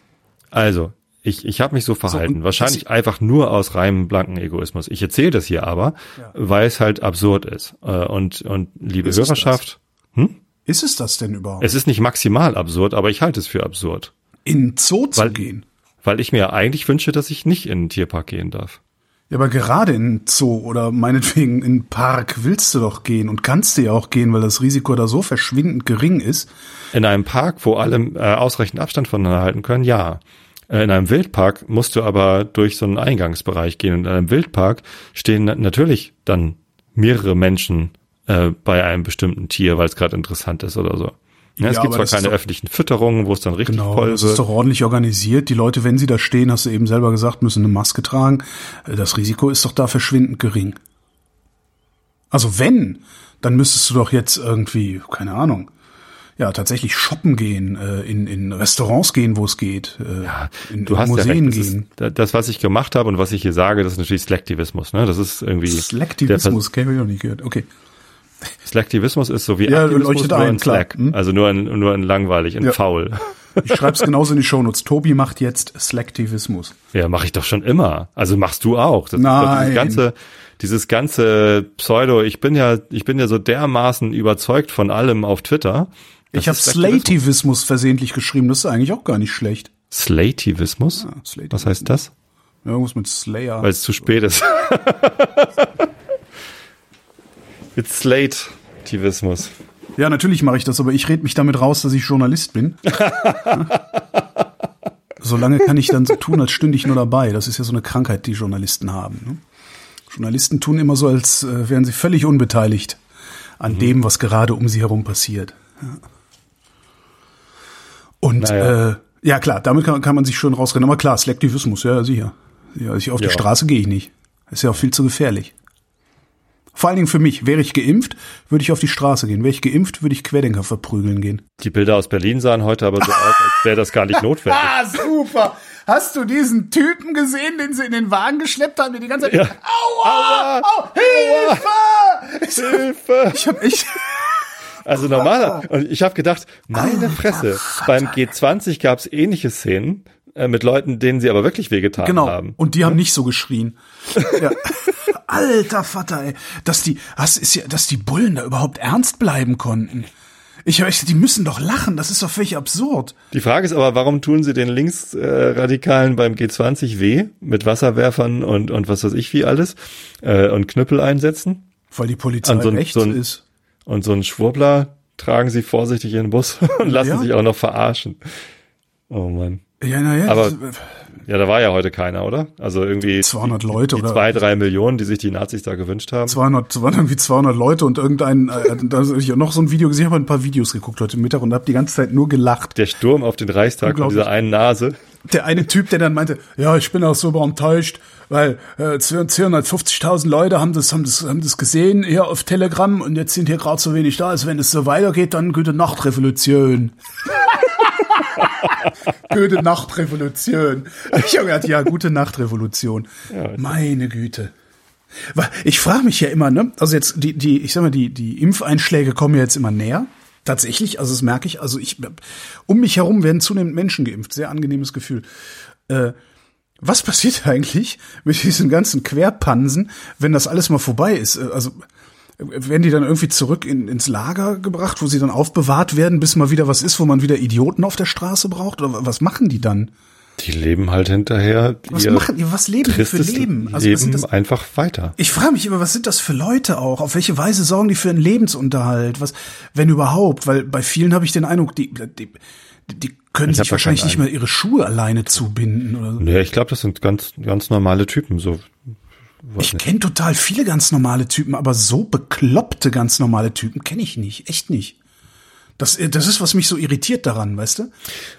Also, ich, ich habe mich so verhalten. So, Wahrscheinlich einfach nur aus reinem blanken Egoismus. Ich erzähle das hier aber, ja. weil es halt absurd ist. Äh, und, und liebe ist Hörerschaft. Hm? Ist es das denn überhaupt? Es ist nicht maximal absurd, aber ich halte es für absurd. In Zoo zu weil, gehen? Weil ich mir eigentlich wünsche, dass ich nicht in den Tierpark gehen darf. Ja, aber gerade in Zoo oder meinetwegen in Park willst du doch gehen und kannst du ja auch gehen, weil das Risiko da so verschwindend gering ist. In einem Park, wo alle äh, ausreichend Abstand voneinander halten können, ja. Äh, in einem Wildpark musst du aber durch so einen Eingangsbereich gehen. Und in einem Wildpark stehen natürlich dann mehrere Menschen äh, bei einem bestimmten Tier, weil es gerade interessant ist oder so. Ja, es ja, gibt zwar keine öffentlichen Fütterungen, wo es dann richtig genau, voll wird. Das ist doch ordentlich organisiert. Die Leute, wenn sie da stehen, hast du eben selber gesagt, müssen eine Maske tragen. Äh, das Risiko ist doch da verschwindend gering. Also wenn, dann müsstest du doch jetzt irgendwie, keine Ahnung, ja tatsächlich shoppen gehen, äh, in, in Restaurants gehen, wo es geht, äh, ja, in, du in hast Museen ja gehen. Ist, das, was ich gemacht habe und was ich hier sage, das ist natürlich Selektivismus. Ne? Das ist irgendwie Selektivismus, habe ich noch nie gehört. Okay. Selektivismus ist so wie ja, Aktivismus nur ein, in Slack. Hm? Also nur in, nur in langweilig, in ja. faul. Ich schreib's genauso in die Shownotes. Tobi macht jetzt Selektivismus. Ja, mache ich doch schon immer. Also machst du auch. Das Nein. Dieses ganze, dieses ganze Pseudo, ich bin ja, ich bin ja so dermaßen überzeugt von allem auf Twitter, ich habe Slativismus versehentlich geschrieben, das ist eigentlich auch gar nicht schlecht. Slativismus? Ja, Slativismus. Was heißt das? Irgendwas mit Slayer. Weil es zu spät ist. mit Slativismus. Ja, natürlich mache ich das, aber ich rede mich damit raus, dass ich Journalist bin. Solange kann ich dann so tun, als stünde ich nur dabei. Das ist ja so eine Krankheit, die Journalisten haben. Ne? Journalisten tun immer so, als äh, wären sie völlig unbeteiligt an dem, was gerade um sie herum passiert. Ja. Und Naja. äh, ja klar, damit kann, kann man sich schön rausrennen. Aber klar, Selektivismus, ja, sicher. Ja, ich, auf die Ja. Straße gehe ich nicht. ist ja auch viel zu gefährlich. Vor allen Dingen für mich. Wäre ich geimpft, würde ich auf die Straße gehen. Wäre ich geimpft, würde ich Querdenker verprügeln gehen. Die Bilder aus Berlin sahen heute aber so aus, als wäre das gar nicht notwendig. Ah, super. Hast du diesen Typen gesehen, den sie in den Wagen geschleppt haben, der die ganze Zeit, Ja. aua, Aua, au, Hilfe! Hilfe! Ich hab echt, Also normaler. Und ich habe gedacht, meine Fresse, beim G20 gab es ähnliche Szenen äh, mit Leuten, denen sie aber wirklich wehgetan genau. haben. Und die haben nicht so geschrien. Ja. Alter Vater, ey. Dass die, das ist ja, dass die Bullen da überhaupt ernst bleiben konnten. Ich echt, die müssen doch lachen. Das ist doch völlig absurd. Die Frage ist aber, warum tun sie den Linksradikalen beim G20 weh mit Wasserwerfern und, und was weiß ich wie alles äh, und Knüppel einsetzen? Weil die Polizei An so ein- rechts so ein- ist. Und so einen Schwurbler tragen sie vorsichtig in den Bus und lassen Ja. sich auch noch verarschen. Oh Mann. Ja, naja. Aber- das- Ja, da war ja heute keiner, oder? Also irgendwie 200 Leute die oder- zwei, drei Millionen, die sich die Nazis da gewünscht haben. 200, es waren irgendwie 200 Leute und irgendein, äh, da habe ich auch noch so ein Video gesehen, ich habe ein paar Videos geguckt heute Mittag und habe die ganze Zeit nur gelacht. Der Sturm auf den Reichstag mit dieser einen Nase. Der eine Typ, der dann meinte, ja, ich bin auch super enttäuscht, weil äh, 250.000 Leute haben das, haben das, haben das gesehen hier auf Telegram und jetzt sind hier gerade so wenig da. Also wenn es so weitergeht, dann gute Nacht Revolution. gute Nacht Revolution. Ich habe gedacht, ja, gute Nacht Revolution. Meine Güte. Ich frage mich ja immer, ne? Also jetzt die die ich sag mal die die Impfeinschläge kommen ja jetzt immer näher. Tatsächlich, also das merke ich. Also ich um mich herum werden zunehmend Menschen geimpft. Sehr angenehmes Gefühl. Äh, was passiert eigentlich mit diesen ganzen Querpansen, wenn das alles mal vorbei ist? Äh, Also äh, werden die dann irgendwie zurück in, ins Lager gebracht, wo sie dann aufbewahrt werden, bis mal wieder was ist, wo man wieder Idioten auf der Straße braucht? Oder was machen die dann? Die leben halt hinterher Was machen die? Was leben die für Leben? Also Leben das? einfach weiter. Ich frage mich immer, was sind das für Leute auch? Auf welche Weise sorgen die für einen Lebensunterhalt? Was, wenn überhaupt? Weil bei vielen habe ich den Eindruck, die, die, die können Ich sich wahrscheinlich nicht mehr ihre Schuhe alleine zubinden oder so. Nee, ich glaube, das sind ganz, ganz normale Typen, so. Ich kenne total viele ganz normale Typen, aber so bekloppte ganz normale Typen kenne ich nicht. Echt nicht. Das, das ist, was mich so irritiert daran, weißt du?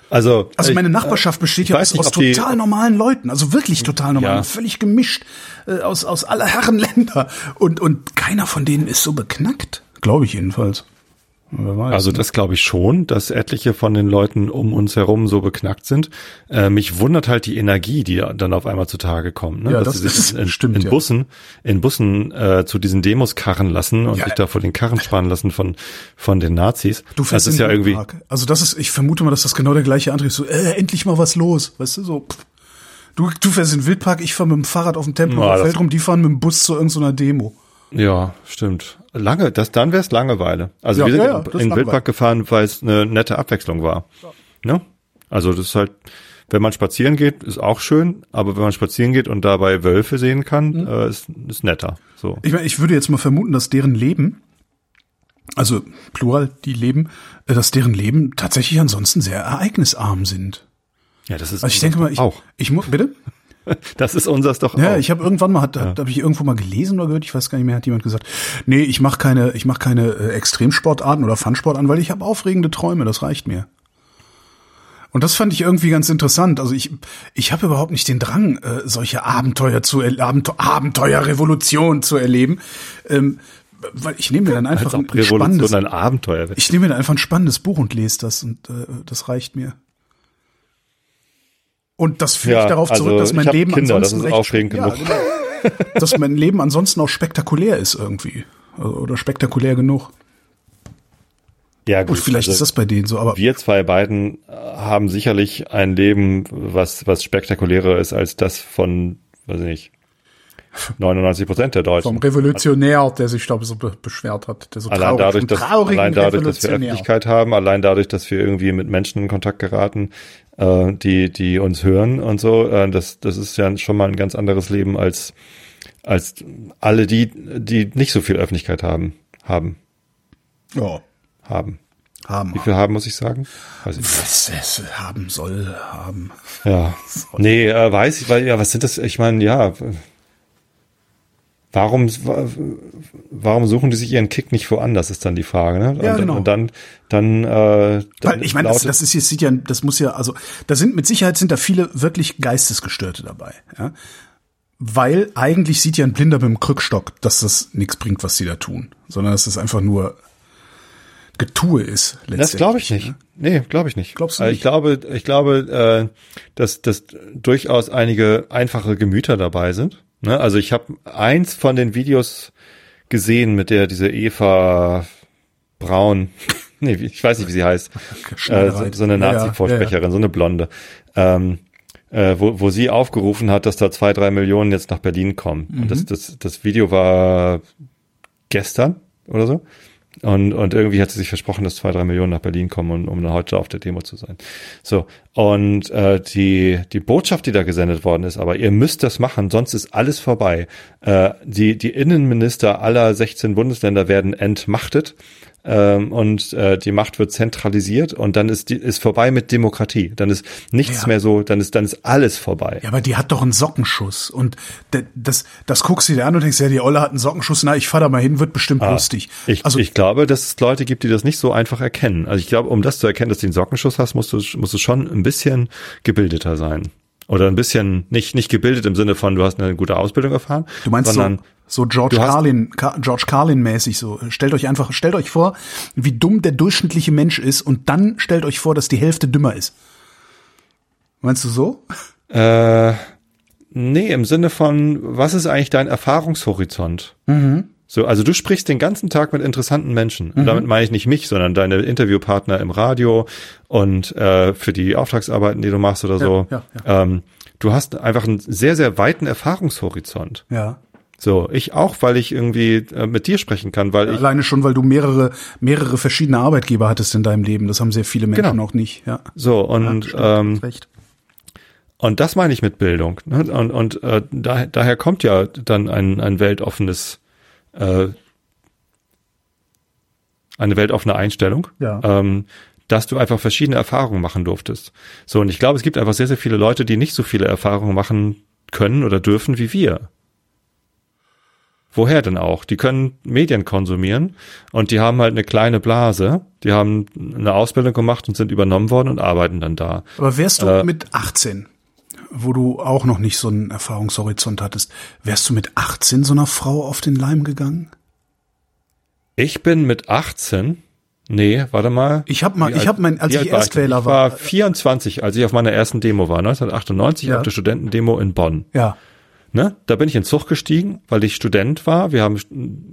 Also, Also meine Nachbarschaft besteht ja aus, nicht, aus ob die- total normalen Leuten, also wirklich total normal, Ja. völlig gemischt äh, aus, aus aller Herren Länder. Und, und keiner von denen ist so beknackt. Glaube ich jedenfalls. Also ne? das glaube ich schon, dass etliche von den Leuten um uns herum so beknackt sind. Äh, mich wundert halt die Energie, die dann auf einmal zutage kommt. Ne? Ja, dass das sie sich in, stimmt, in ja. Bussen, in Bussen äh, zu diesen Demos karren lassen und Ja. sich da vor den Karren spannen lassen von von den Nazis. Du fährst das ist in ja den irgendwie. Wildpark. Also das ist, ich vermute mal, dass das genau der gleiche Antrieb ist. So, äh, endlich mal was los, weißt du, so. Pff. Du, du fährst in den Wildpark, ich fahre mit dem Fahrrad auf dem Tempelhofer Ja, Feld rum, die fahren mit dem Bus zu irgendeiner Demo. Ja, stimmt. Lange, das dann wäre es Langeweile. Also Ja, wir sind ja, ja, in den. Wildpark gefahren, weil es eine nette Abwechslung war. Ne? Also das ist halt, wenn man spazieren geht, ist auch schön, aber wenn man spazieren geht und dabei Wölfe sehen kann, Mhm. äh, ist, ist netter. So. Ich meine, ich würde jetzt mal vermuten, dass deren Leben, also Plural, die leben, äh, dass deren Leben tatsächlich ansonsten sehr ereignisarm sind. Ja, das ist Also ich denke mal, ich, auch. ich muss, bitte? Das ist unseres doch Ja, auch. ich habe irgendwann mal, hat, hat, habe ich irgendwo mal gelesen oder gehört, ich weiß gar nicht mehr, hat jemand gesagt, nee, ich mache keine, ich mache keine äh, Extremsportarten oder Funsport an, weil ich habe aufregende Träume, das reicht mir. Und das fand ich irgendwie ganz interessant. Also ich, ich habe überhaupt nicht den Drang, äh, solche Abenteuer zu er, Abenteuer, Abenteuerrevolution zu erleben, ähm, weil ich nehme mir dann einfach ein, ein spannendes, ein Abenteuer ich nehme mir dann einfach ein spannendes Buch und lese das und äh, das reicht mir. Und das führt Ja, darauf zurück, also dass mein Leben Kinder, das ansonsten ist recht aufregend ja, genug. genau. dass mein Leben ansonsten auch spektakulär ist irgendwie Also- oder spektakulär genug. Ja, Gut, vielleicht ist das bei denen so, aber wir zwei beiden äh, haben sicherlich ein Leben, was, was spektakulärer ist als das von, weiß ich nicht, 99 Prozent der Deutschen. Vom Revolutionär, der sich, glaube ich, so be beschwert hat. Der so allein traurig, dadurch, dass, allein dadurch, dass wir. Öffentlichkeit haben, allein dadurch, dass wir irgendwie mit Menschen in Kontakt geraten, äh, die, die uns hören und so, äh, das, das ist ja schon mal ein ganz anderes Leben als, als alle die, die nicht so viel Öffentlichkeit haben, haben, Ja, haben. haben. Wie viel haben, muss ich sagen? Weiß ich nicht. Was es haben soll, haben. Ja. Nee, äh, weiß ich, weil, ja, was sind das? Ich meine, ja. Warum, warum suchen die sich ihren Kick nicht woanders, ist dann die Frage, ne? Ja, und, genau. und dann, dann, äh, dann Weil ich meine, das, das ist jetzt sieht ja, das muss ja, also da sind mit Sicherheit sind da viele wirklich Geistesgestörte dabei, ja. Weil eigentlich sieht ja ein Blinder mit dem Krückstock, dass das nichts bringt, was sie da tun, sondern dass das einfach nur Getue ist. Das letztendlich, glaube ich nicht. ne? Nee, glaube ich nicht. Glaubst du Äh, nicht? Ich glaube, ich glaube, äh, dass, dass durchaus einige einfache Gemüter dabei sind. Ne? Also ich habe eins von den Videos gesehen mit der diese Eva Braun, nee, ich weiß nicht, wie sie heißt, äh, so, so eine Ja, ja, Nazi-Vorsprecherin, so eine Blonde, ähm, äh, wo, wo sie aufgerufen hat, dass da zwei, drei Millionen jetzt nach Berlin kommen. Und Mhm. das, das, das Video war gestern oder so. Und, und irgendwie hat sie sich versprochen, dass zwei, drei Millionen nach Berlin kommen, um, um dann heute auf der Demo zu sein. So, und äh, die, die Botschaft, die da gesendet worden ist, aber ihr müsst das machen, sonst ist alles vorbei. Äh, die, die Innenminister aller 16 Bundesländer werden entmachtet ähm, und äh, die Macht wird zentralisiert und dann ist die ist vorbei mit Demokratie. Dann ist nichts Ja. mehr so, dann ist dann ist alles vorbei. Ja, aber die hat doch einen Sockenschuss und das, das guckst du dir an und denkst, ja, die Olle hat einen Sockenschuss, na, ich fahr da mal hin, wird bestimmt lustig. Ah, Ich, also ich glaube, dass es Leute gibt, die das nicht so einfach erkennen. Also ich glaube, um das zu erkennen, dass du einen Sockenschuss hast, musst du, musst du schon ein bisschen gebildeter sein. Oder ein bisschen, nicht, nicht gebildet im Sinne von, du hast eine gute Ausbildung erfahren. Du meinst sondern, so, so George Carlin, Ka- George Carlin mäßig so. Stellt euch einfach, stellt euch vor, wie dumm der durchschnittliche Mensch ist und dann stellt euch vor, dass die Hälfte dümmer ist. Meinst du so? Äh, nee, im Sinne von, was ist eigentlich dein Erfahrungshorizont? So, also du sprichst den ganzen Tag mit interessanten Menschen. Und damit meine ich nicht mich, sondern deine Interviewpartner im Radio und äh, für die Auftragsarbeiten, die du machst oder so. ja, Ähm, du hast einfach einen sehr, sehr weiten Erfahrungshorizont. Ja. So, ich auch, weil ich irgendwie äh, mit dir sprechen kann, weil ich Alleine schon, weil du mehrere, mehrere verschiedene Arbeitgeber hattest in deinem Leben. Das haben sehr viele Menschen Genau. auch nicht. Ja. so und Stimmt, ähm, recht. Und das meine ich mit Bildung. Ne? Und, und äh, da, daher kommt ja dann ein, ein weltoffenes, äh, eine weltoffene Einstellung, Ja. ähm, dass du einfach verschiedene Erfahrungen machen durftest. So, und ich glaube, es gibt einfach sehr, sehr viele Leute, die nicht so viele Erfahrungen machen können oder dürfen wie wir. Woher denn auch? Die können Medien konsumieren und die haben halt eine kleine Blase. Die haben eine Ausbildung gemacht und sind übernommen worden und arbeiten dann da. Aber wärst du äh, mit 18, wo du auch noch nicht so einen Erfahrungshorizont hattest, wärst du mit 18 so einer Frau auf den Leim gegangen? Ich bin mit 18. Nee, warte mal. Ich hab mal- Wie ich alt- hab mein- als ich alt war Erstwähler denn? ich war- war 24, als ich auf meiner ersten Demo war, 1998 Ja. auf der Studentendemo in Bonn. Ja. Ne? Da bin ich in den Zug gestiegen, weil ich Student war. Wir haben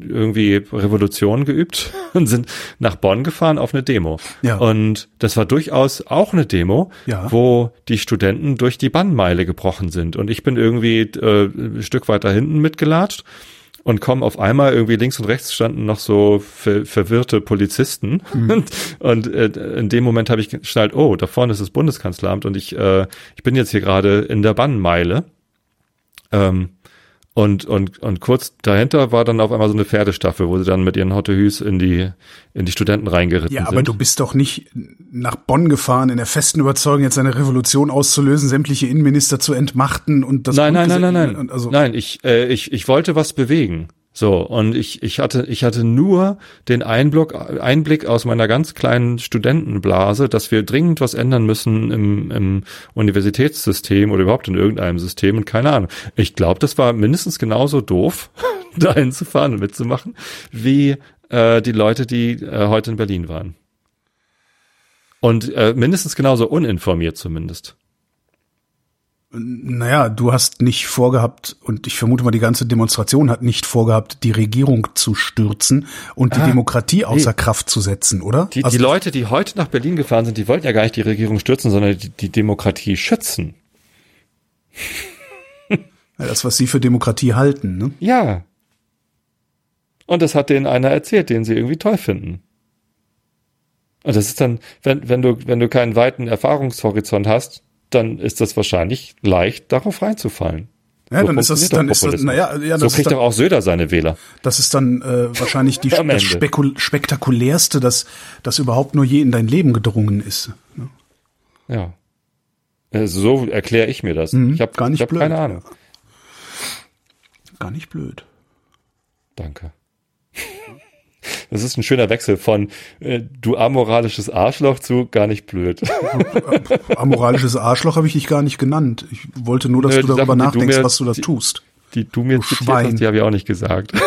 irgendwie Revolution geübt und sind nach Bonn gefahren auf eine Demo. Ja. Und das war durchaus auch eine Demo, Ja. wo die Studenten durch die Bannmeile gebrochen sind. Und ich bin irgendwie äh, ein Stück weiter hinten mitgelatscht und komme auf einmal irgendwie links und rechts standen noch so ver verwirrte Polizisten und, und äh, in dem Moment habe ich geschnallt, oh, da vorne ist das Bundeskanzleramt und ich äh, ich bin jetzt hier gerade in der Bannmeile ähm, und, und, und kurz dahinter war dann auf einmal so eine Pferdestaffel, wo sie dann mit ihren Hottehüs in die, in die Studenten reingeritten Ja, sind. aber du bist doch nicht nach Bonn gefahren in der festen Überzeugung, jetzt eine Revolution auszulösen, sämtliche Innenminister zu entmachten und das nein, nein, nein, nein, nein. Also, nein, ich, äh, ich, ich wollte was bewegen. So, und ich, ich hatte, ich hatte nur den Einblick, Einblick aus meiner ganz kleinen Studentenblase, dass wir dringend was ändern müssen im, im Universitätssystem oder überhaupt in irgendeinem System und keine Ahnung. Ich glaube, das war mindestens genauso doof, da hinzufahren und mitzumachen, wie äh, die Leute, die äh, heute in Berlin waren. Und äh, mindestens genauso uninformiert zumindest. Naja, du hast nicht vorgehabt, und ich vermute mal, die ganze Demonstration hat nicht vorgehabt, die Regierung zu stürzen und die Ah, Demokratie außer Kraft zu setzen, oder? Die, Also- die Leute, die heute nach Berlin gefahren sind, die wollten ja gar nicht die Regierung stürzen, sondern die, die Demokratie schützen. Das, was sie für Demokratie halten, ne? Ja. Und das hat denen einer erzählt, den sie irgendwie toll finden. Und das ist dann, wenn, wenn du, wenn du keinen weiten Erfahrungshorizont hast, dann ist das wahrscheinlich leicht, darauf reinzufallen. Ja, So dann ist das, dann ist das, naja, ja, so das ist kriegt dann, doch auch Söder seine Wähler. das ist dann äh, wahrscheinlich die, das. Spekul spektakulärste, das, das überhaupt nur je in dein Leben gedrungen ist. ne? Ja. Äh, So erkläre ich mir das. Mhm, ich habe gar nicht ich hab blöd. keine Ahnung. Gar nicht blöd. Danke. Das ist ein schöner Wechsel von äh, du amoralisches Arschloch zu gar nicht blöd. Amoralisches Arschloch habe ich dich gar nicht genannt. Ich wollte nur, dass Nö, du die darüber Sachen, die du nachdenkst, mir- was du das die- tust. Die du mir Du Schwein. hast, die habe ich auch nicht gesagt.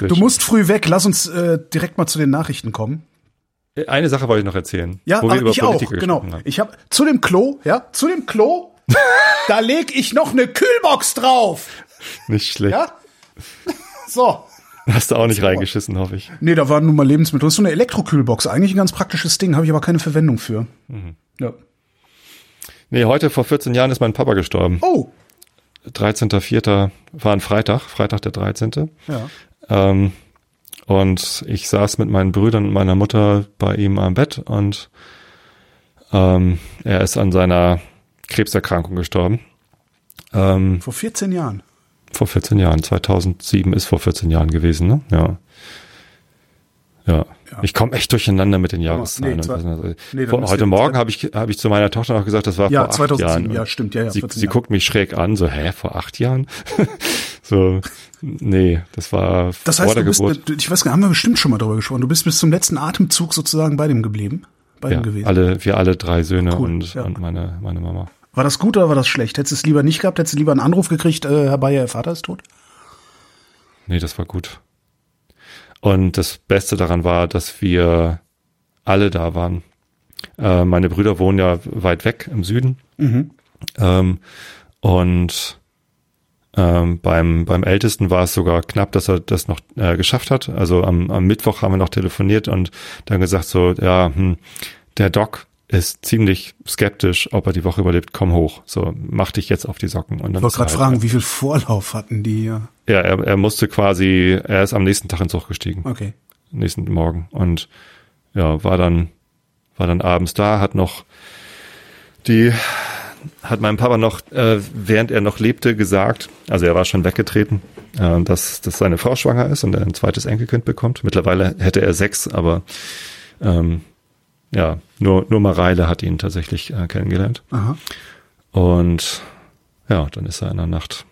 Du musst früh weg. Lass uns äh, direkt mal zu den Nachrichten kommen. Eine Sache wollte ich noch erzählen. Ja, wo wir über ich auch. Politiker Genau. haben. Ich habe zu dem Klo, ja, zu dem Klo, da leg ich noch eine Kühlbox drauf. Nicht schlecht. Ja. So. Hast du auch nicht reingeschissen, hoffe ich. Nee, da waren nun mal Lebensmittel. Das ist so eine Elektrokühlbox. Eigentlich ein ganz praktisches Ding, habe ich aber keine Verwendung für. Mhm. Ja. Nee, heute vor 14 Jahren ist mein Papa gestorben. Oh. 13.04. war ein Freitag, Freitag der 13. Ja. Ähm, und ich saß mit meinen Brüdern und meiner Mutter bei ihm am Bett und ähm, er ist an seiner Krebserkrankung gestorben. Ähm, Vor 14 Jahren. Vor 14 Jahren. 2007 ist vor 14 Jahren gewesen, ne? Ja. Ja. Ja. Ich komme echt durcheinander mit den Jahreszahlen. nee, was- nee, vor, ist heute der- Morgen habe ich, habe ich zu meiner Tochter noch gesagt, das war Ja, vor acht 2007, Jahren. ja, stimmt, ja, ja, Sie, 14 sie guckt mich schräg an, so, hä, vor acht Jahren? so, nee, das war Das vor heißt, der du bist, Geburt. ich weiß gar nicht, haben wir bestimmt schon mal darüber gesprochen. Du bist bis zum letzten Atemzug sozusagen bei dem geblieben. Bei Ja, dem gewesen. alle, wir alle drei Söhne Cool, und, ja. und meine, meine Mama. War das gut oder war das schlecht? Hättest du es lieber nicht gehabt? Hättest du lieber einen Anruf gekriegt, äh, Herr Bayer, Ihr Vater ist tot? Nee, das war gut. Und das Beste daran war, dass wir alle da waren. Äh, meine Brüder wohnen ja weit weg im Süden. Ähm, und ähm, beim, beim Ältesten war es sogar knapp, dass er das noch äh, geschafft hat. Also am, am Mittwoch haben wir noch telefoniert und dann gesagt so, ja, hm, der Doc ist ziemlich skeptisch, ob er die Woche überlebt. Komm hoch. So, mach dich jetzt auf die Socken. Und dann Ich wollte er gerade halt- fragen, wie viel Vorlauf hatten die? Ja. Ja, er, er musste quasi, er ist am nächsten Tag ins Zug gestiegen Okay. nächsten Morgen und ja, war dann war dann abends da, hat noch die hat meinem Papa noch äh, während er noch lebte gesagt, also er war schon weggetreten, äh, dass dass seine Frau schwanger ist und er ein zweites Enkelkind bekommt. Mittlerweile hätte er sechs, aber ähm, ja, nur nur Mareile hat ihn tatsächlich äh, kennengelernt Aha. und ja, dann ist er in der Nacht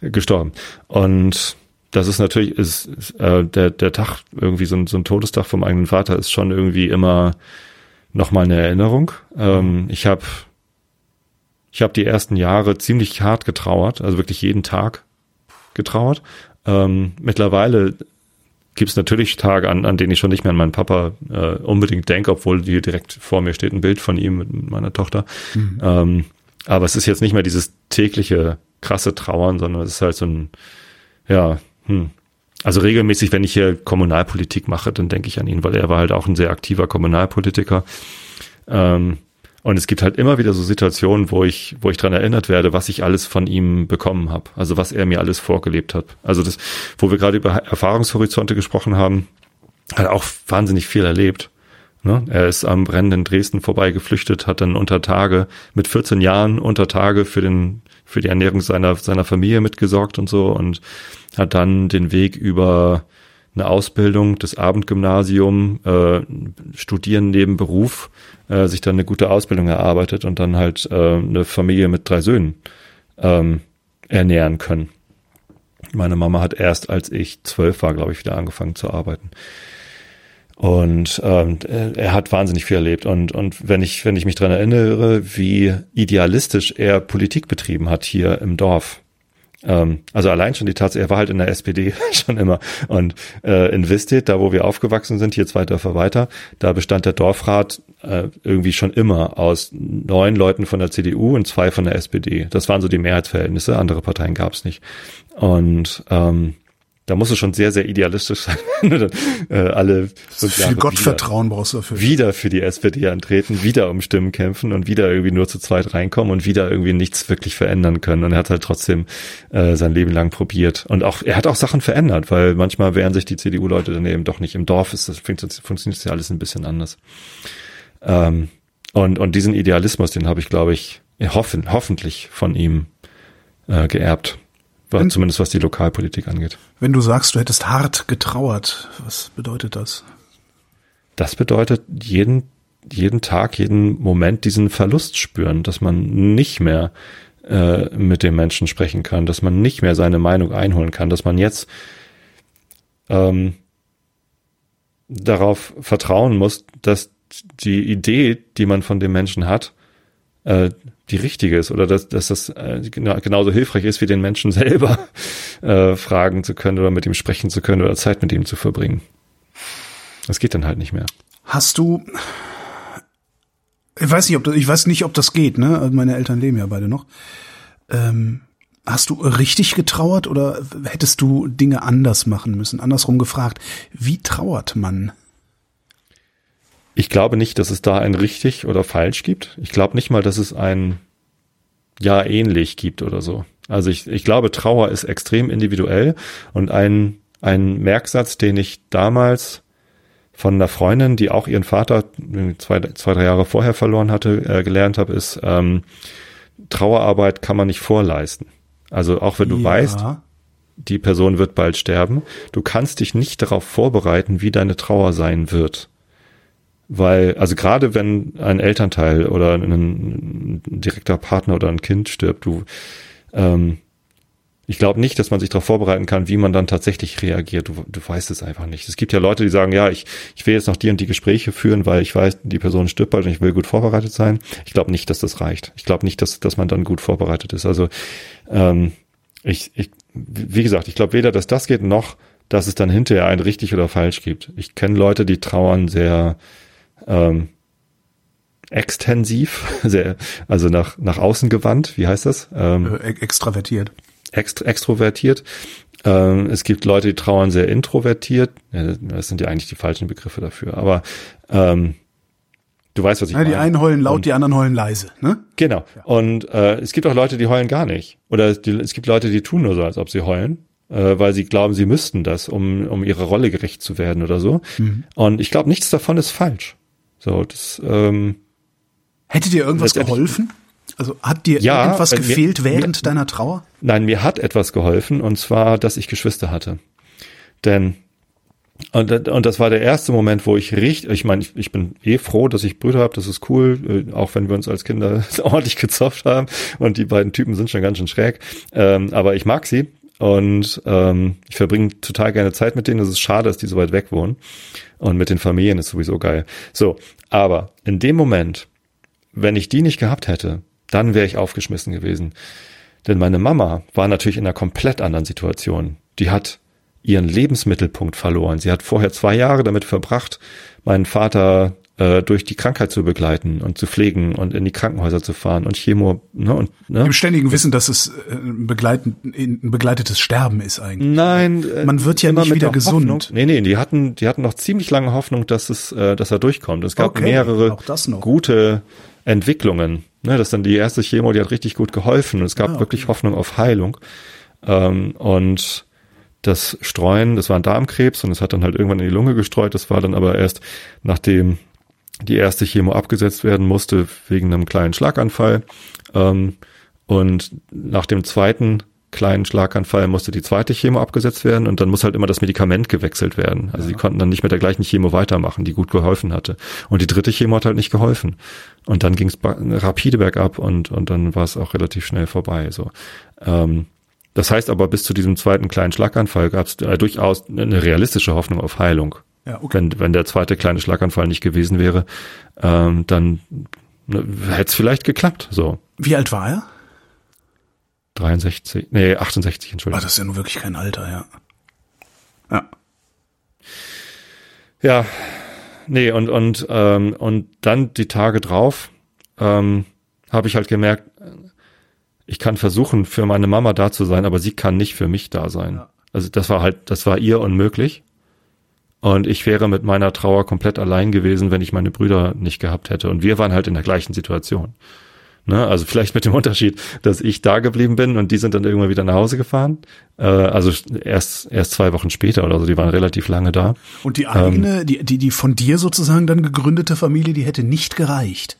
gestorben. Und das ist natürlich, ist, ist, äh, der, der Tag, irgendwie so ein, so ein Todestag vom eigenen Vater ist schon irgendwie immer nochmal eine Erinnerung. Ähm, ich habe ich hab die ersten Jahre ziemlich hart getrauert, also wirklich jeden Tag getrauert. Ähm, mittlerweile gibt es natürlich Tage, an, an denen ich schon nicht mehr an meinen Papa äh, unbedingt denke, obwohl hier direkt vor mir steht ein Bild von ihm mit meiner Tochter. Ähm, aber es ist jetzt nicht mehr dieses tägliche krasse Trauern, sondern es ist halt so ein, ja, hm. Also regelmäßig, wenn ich hier Kommunalpolitik mache, dann denke ich an ihn, weil er war halt auch ein sehr aktiver Kommunalpolitiker. Ähm, und es gibt halt immer wieder so Situationen, wo ich, wo ich dran erinnert werde, was ich alles von ihm bekommen habe. Also was er mir alles vorgelebt hat. Also das, wo wir gerade über Erfahrungshorizonte gesprochen haben, hat auch wahnsinnig viel erlebt. Ne? Er ist am brennenden Dresden vorbei geflüchtet, hat dann unter Tage mit 14 Jahren unter Tage für den für die Ernährung seiner seiner Familie mitgesorgt und so und hat dann den Weg über eine Ausbildung, das Abendgymnasium, äh, studieren neben Beruf, äh, sich dann eine gute Ausbildung erarbeitet und dann halt äh, eine Familie mit drei Söhnen ähm, ernähren können. Meine Mama hat erst, als ich zwölf war, glaube ich, wieder angefangen zu arbeiten. Und ähm, er hat wahnsinnig viel erlebt. Und, und wenn ich, wenn ich mich dran erinnere, wie idealistisch er Politik betrieben hat hier im Dorf. Ähm, also allein schon die Tatsache, er war halt in der SPD schon immer. Und äh, in Wistedt, da wo wir aufgewachsen sind, hier zwei Dörfer weiter, da bestand der Dorfrat äh, irgendwie schon immer aus neun Leuten von der CDU und zwei von der SPD. Das waren so die Mehrheitsverhältnisse, andere Parteien gab es nicht. Und ähm, da muss es schon sehr, sehr idealistisch sein, wenn du dann, äh, alle fünf Viel Gottvertrauen wieder, brauchst du dafür. Wieder für die SPD antreten, wieder um Stimmen kämpfen und wieder irgendwie nur zu zweit reinkommen und wieder irgendwie nichts wirklich verändern können. Und er hat halt trotzdem äh, sein Leben lang probiert. Und auch, er hat auch Sachen verändert, weil manchmal wehren sich die CDU-Leute dann eben doch nicht im Dorf. Ist, das funktioniert ja alles ein bisschen anders. Ähm, und, und diesen Idealismus, den habe ich, glaube ich, hoffen, hoffentlich von ihm äh, geerbt. Wenn, zumindest was die Lokalpolitik angeht. Wenn du sagst, du hättest hart getrauert, was bedeutet das? Das bedeutet jeden, jeden Tag, jeden Moment diesen Verlust spüren, dass man nicht mehr äh, mit dem Menschen sprechen kann, dass man nicht mehr seine Meinung einholen kann, dass man jetzt ähm, darauf vertrauen muss, dass die Idee, die man von dem Menschen hat, äh, die richtige ist oder dass, dass das äh, genauso hilfreich ist, wie den Menschen selber äh, fragen zu können oder mit ihm sprechen zu können oder Zeit mit ihm zu verbringen. Das geht dann halt nicht mehr. Hast du, ich weiß nicht, ob das, ich weiß nicht, ob das geht, ne? Also meine Eltern leben ja beide noch. Ähm, hast du richtig getrauert oder hättest du Dinge anders machen müssen? Andersrum gefragt, wie trauert man? Ich glaube nicht, dass es da ein richtig oder falsch gibt. Ich glaube nicht mal, dass es ein ja ähnlich gibt oder so. Also ich, ich glaube, Trauer ist extrem individuell und ein, ein Merksatz, den ich damals von einer Freundin, die auch ihren Vater zwei, zwei drei Jahre vorher verloren hatte, äh, gelernt habe, ist, ähm, Trauerarbeit kann man nicht vorleisten. Also auch wenn du ja. weißt, die Person wird bald sterben, du kannst dich nicht darauf vorbereiten, wie deine Trauer sein wird. Weil, also gerade wenn ein Elternteil oder ein, direkter Partner oder ein Kind stirbt, du, ähm, ich glaube nicht, dass man sich darauf vorbereiten kann, wie man dann tatsächlich reagiert. Du, du weißt es einfach nicht. Es gibt ja Leute, die sagen, ja, ich, ich will jetzt noch die und die Gespräche führen, weil ich weiß, die Person stirbt bald und ich will gut vorbereitet sein. Ich glaube nicht, dass das reicht. Ich glaube nicht, dass, dass man dann gut vorbereitet ist. Also ähm, ich, ich, wie gesagt, ich glaube weder, dass das geht, noch, dass es dann hinterher ein richtig oder falsch gibt. Ich kenne Leute, die trauern sehr ähm, extensiv, sehr, also nach, nach außen gewandt, wie heißt das? Ähm, äh, extravertiert. Ext, extrovertiert. Ähm, es gibt Leute, die trauern sehr introvertiert. Ja, das sind ja eigentlich die falschen Begriffe dafür. Aber ähm, du weißt, was ich ja, meine. Die einen heulen laut, Und, die anderen heulen leise. Ne? Genau. Ja. Und äh, es gibt auch Leute, die heulen gar nicht. Oder die, es gibt Leute, die tun nur so, als ob sie heulen äh, weil sie glauben, sie müssten das, um, um ihrer Rolle gerecht zu werden oder so. Mhm. Und ich glaube, nichts davon ist falsch. So, das, ähm, Hätte dir irgendwas geholfen? Also hat dir ja, irgendwas gefehlt mir, während mir, deiner Trauer? Nein, mir hat etwas geholfen und zwar, dass ich Geschwister hatte. Denn und, und das war der erste Moment, wo ich richtig, ich meine, ich, ich bin eh froh, dass ich Brüder habe, das ist cool, äh, auch wenn wir uns als Kinder ordentlich gezopft haben und die beiden Typen sind schon ganz schön schräg. Ähm, aber ich mag sie und ähm, ich verbringe total gerne Zeit mit denen. Es ist schade, dass die so weit weg wohnen. Und mit den Familien ist sowieso geil. So, aber in dem Moment, wenn ich die nicht gehabt hätte, dann wäre ich aufgeschmissen gewesen. Denn meine Mama war natürlich in einer komplett anderen Situation. Die hat ihren Lebensmittelpunkt verloren. Sie hat vorher zwei Jahre damit verbracht, meinen Vater äh, durch die Krankheit zu begleiten und zu pflegen und in die Krankenhäuser zu fahren und Chemo. Ne, und, ne? Im ständigen Wissen, dass es äh, ein, ein begleitetes Sterben ist eigentlich. Nein, äh, man wird ja nicht wieder gesund. Hoffnung. Nee, nee, die hatten, die hatten noch ziemlich lange Hoffnung, dass es, äh, dass er durchkommt. Es gab okay, mehrere gute Entwicklungen. Ne, das dann die erste Chemo, die hat richtig gut geholfen und es gab ah, okay. wirklich Hoffnung auf Heilung. Ähm, und das Streuen, das war ein Darmkrebs und es hat dann halt irgendwann in die Lunge gestreut. Das war dann aber erst nachdem die erste Chemo abgesetzt werden musste wegen einem kleinen Schlaganfall. Ähm, und nach dem zweiten kleinen Schlaganfall musste die zweite Chemo abgesetzt werden und dann muss halt immer das Medikament gewechselt werden. Also ja. sie konnten dann nicht mit der gleichen Chemo weitermachen, die gut geholfen hatte. Und die dritte Chemo hat halt nicht geholfen. Und dann ging es rapide bergab und, und dann war es auch relativ schnell vorbei. So. Ähm, das heißt aber, bis zu diesem zweiten kleinen Schlaganfall gab es äh, durchaus eine realistische Hoffnung auf Heilung. Ja, okay. wenn, wenn der zweite kleine Schlaganfall nicht gewesen wäre, ähm, dann ne, hätte es vielleicht geklappt. So. Wie alt war er? 63, nee, 68, Entschuldigung. Ah, das ist ja nun wirklich kein Alter, ja. Ja. Ja, nee, und, und, ähm, und dann die Tage drauf ähm, habe ich halt gemerkt, ich kann versuchen, für meine Mama da zu sein, aber sie kann nicht für mich da sein. Ja. Also das war halt, das war ihr unmöglich. Und ich wäre mit meiner Trauer komplett allein gewesen, wenn ich meine Brüder nicht gehabt hätte. Und wir waren halt in der gleichen Situation. Ne? Also vielleicht mit dem Unterschied, dass ich da geblieben bin und die sind dann irgendwann wieder nach Hause gefahren. Äh, also erst erst zwei Wochen später oder so. Die waren relativ lange da. Und die eigene, ähm, die, die, die von dir sozusagen dann gegründete Familie, die hätte nicht gereicht.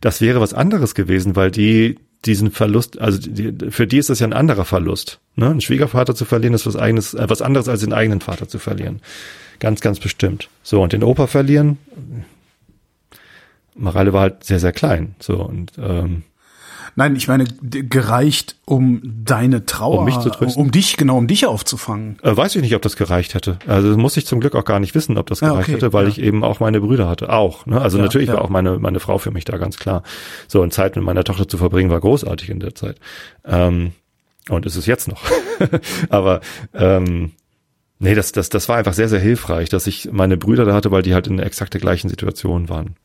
Das wäre was anderes gewesen, weil die diesen Verlust, also die, für die ist das ja ein anderer Verlust. Ne? Einen Schwiegervater zu verlieren ist was eigenes, äh, was anderes als den eigenen Vater zu verlieren. Ganz, ganz bestimmt. So, und den Opa verlieren, Mareile war halt sehr, sehr klein. So, und ähm, Nein, ich meine, gereicht, um deine Trauer, um, mich zu trösten. um dich, genau, um dich aufzufangen. Äh, weiß ich nicht, ob das gereicht hätte. Also muss ich zum Glück auch gar nicht wissen, ob das gereicht ja, okay, hätte, weil ja. ich eben auch meine Brüder hatte. Auch. Ne? Also ja, natürlich war auch meine, meine Frau für mich da ganz klar. So, und Zeit mit meiner Tochter zu verbringen, war großartig in der Zeit. Ähm, und ist es jetzt noch. Aber ähm, nee, das, das, das war einfach sehr, sehr hilfreich, dass ich meine Brüder da hatte, weil die halt in exakt der gleichen Situation waren.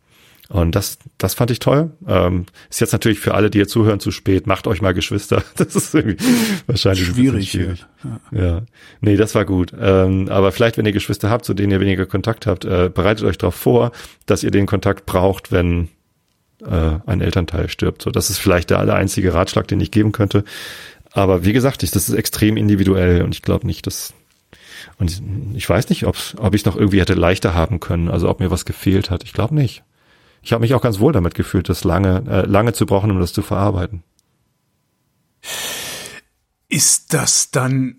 Und das, das fand ich toll. Ähm, ist jetzt natürlich für alle, die hier zuhören, zu spät. Macht euch mal Geschwister. Das ist irgendwie wahrscheinlich schwierig. schwierig. Ja. ja. Nee, das war gut. Ähm, aber vielleicht, wenn ihr Geschwister habt, zu denen ihr weniger Kontakt habt, äh, bereitet euch darauf vor, dass ihr den Kontakt braucht, wenn äh, ein Elternteil stirbt. So, das ist vielleicht der aller einzige Ratschlag, den ich geben könnte. Aber wie gesagt, ich, das ist extrem individuell und ich glaube nicht, dass und ich weiß nicht, ob, ob ich es noch irgendwie hätte leichter haben können, also ob mir was gefehlt hat. Ich glaube nicht ich habe mich auch ganz wohl damit gefühlt, das lange, äh, lange zu brauchen, um das zu verarbeiten. Ist das dann,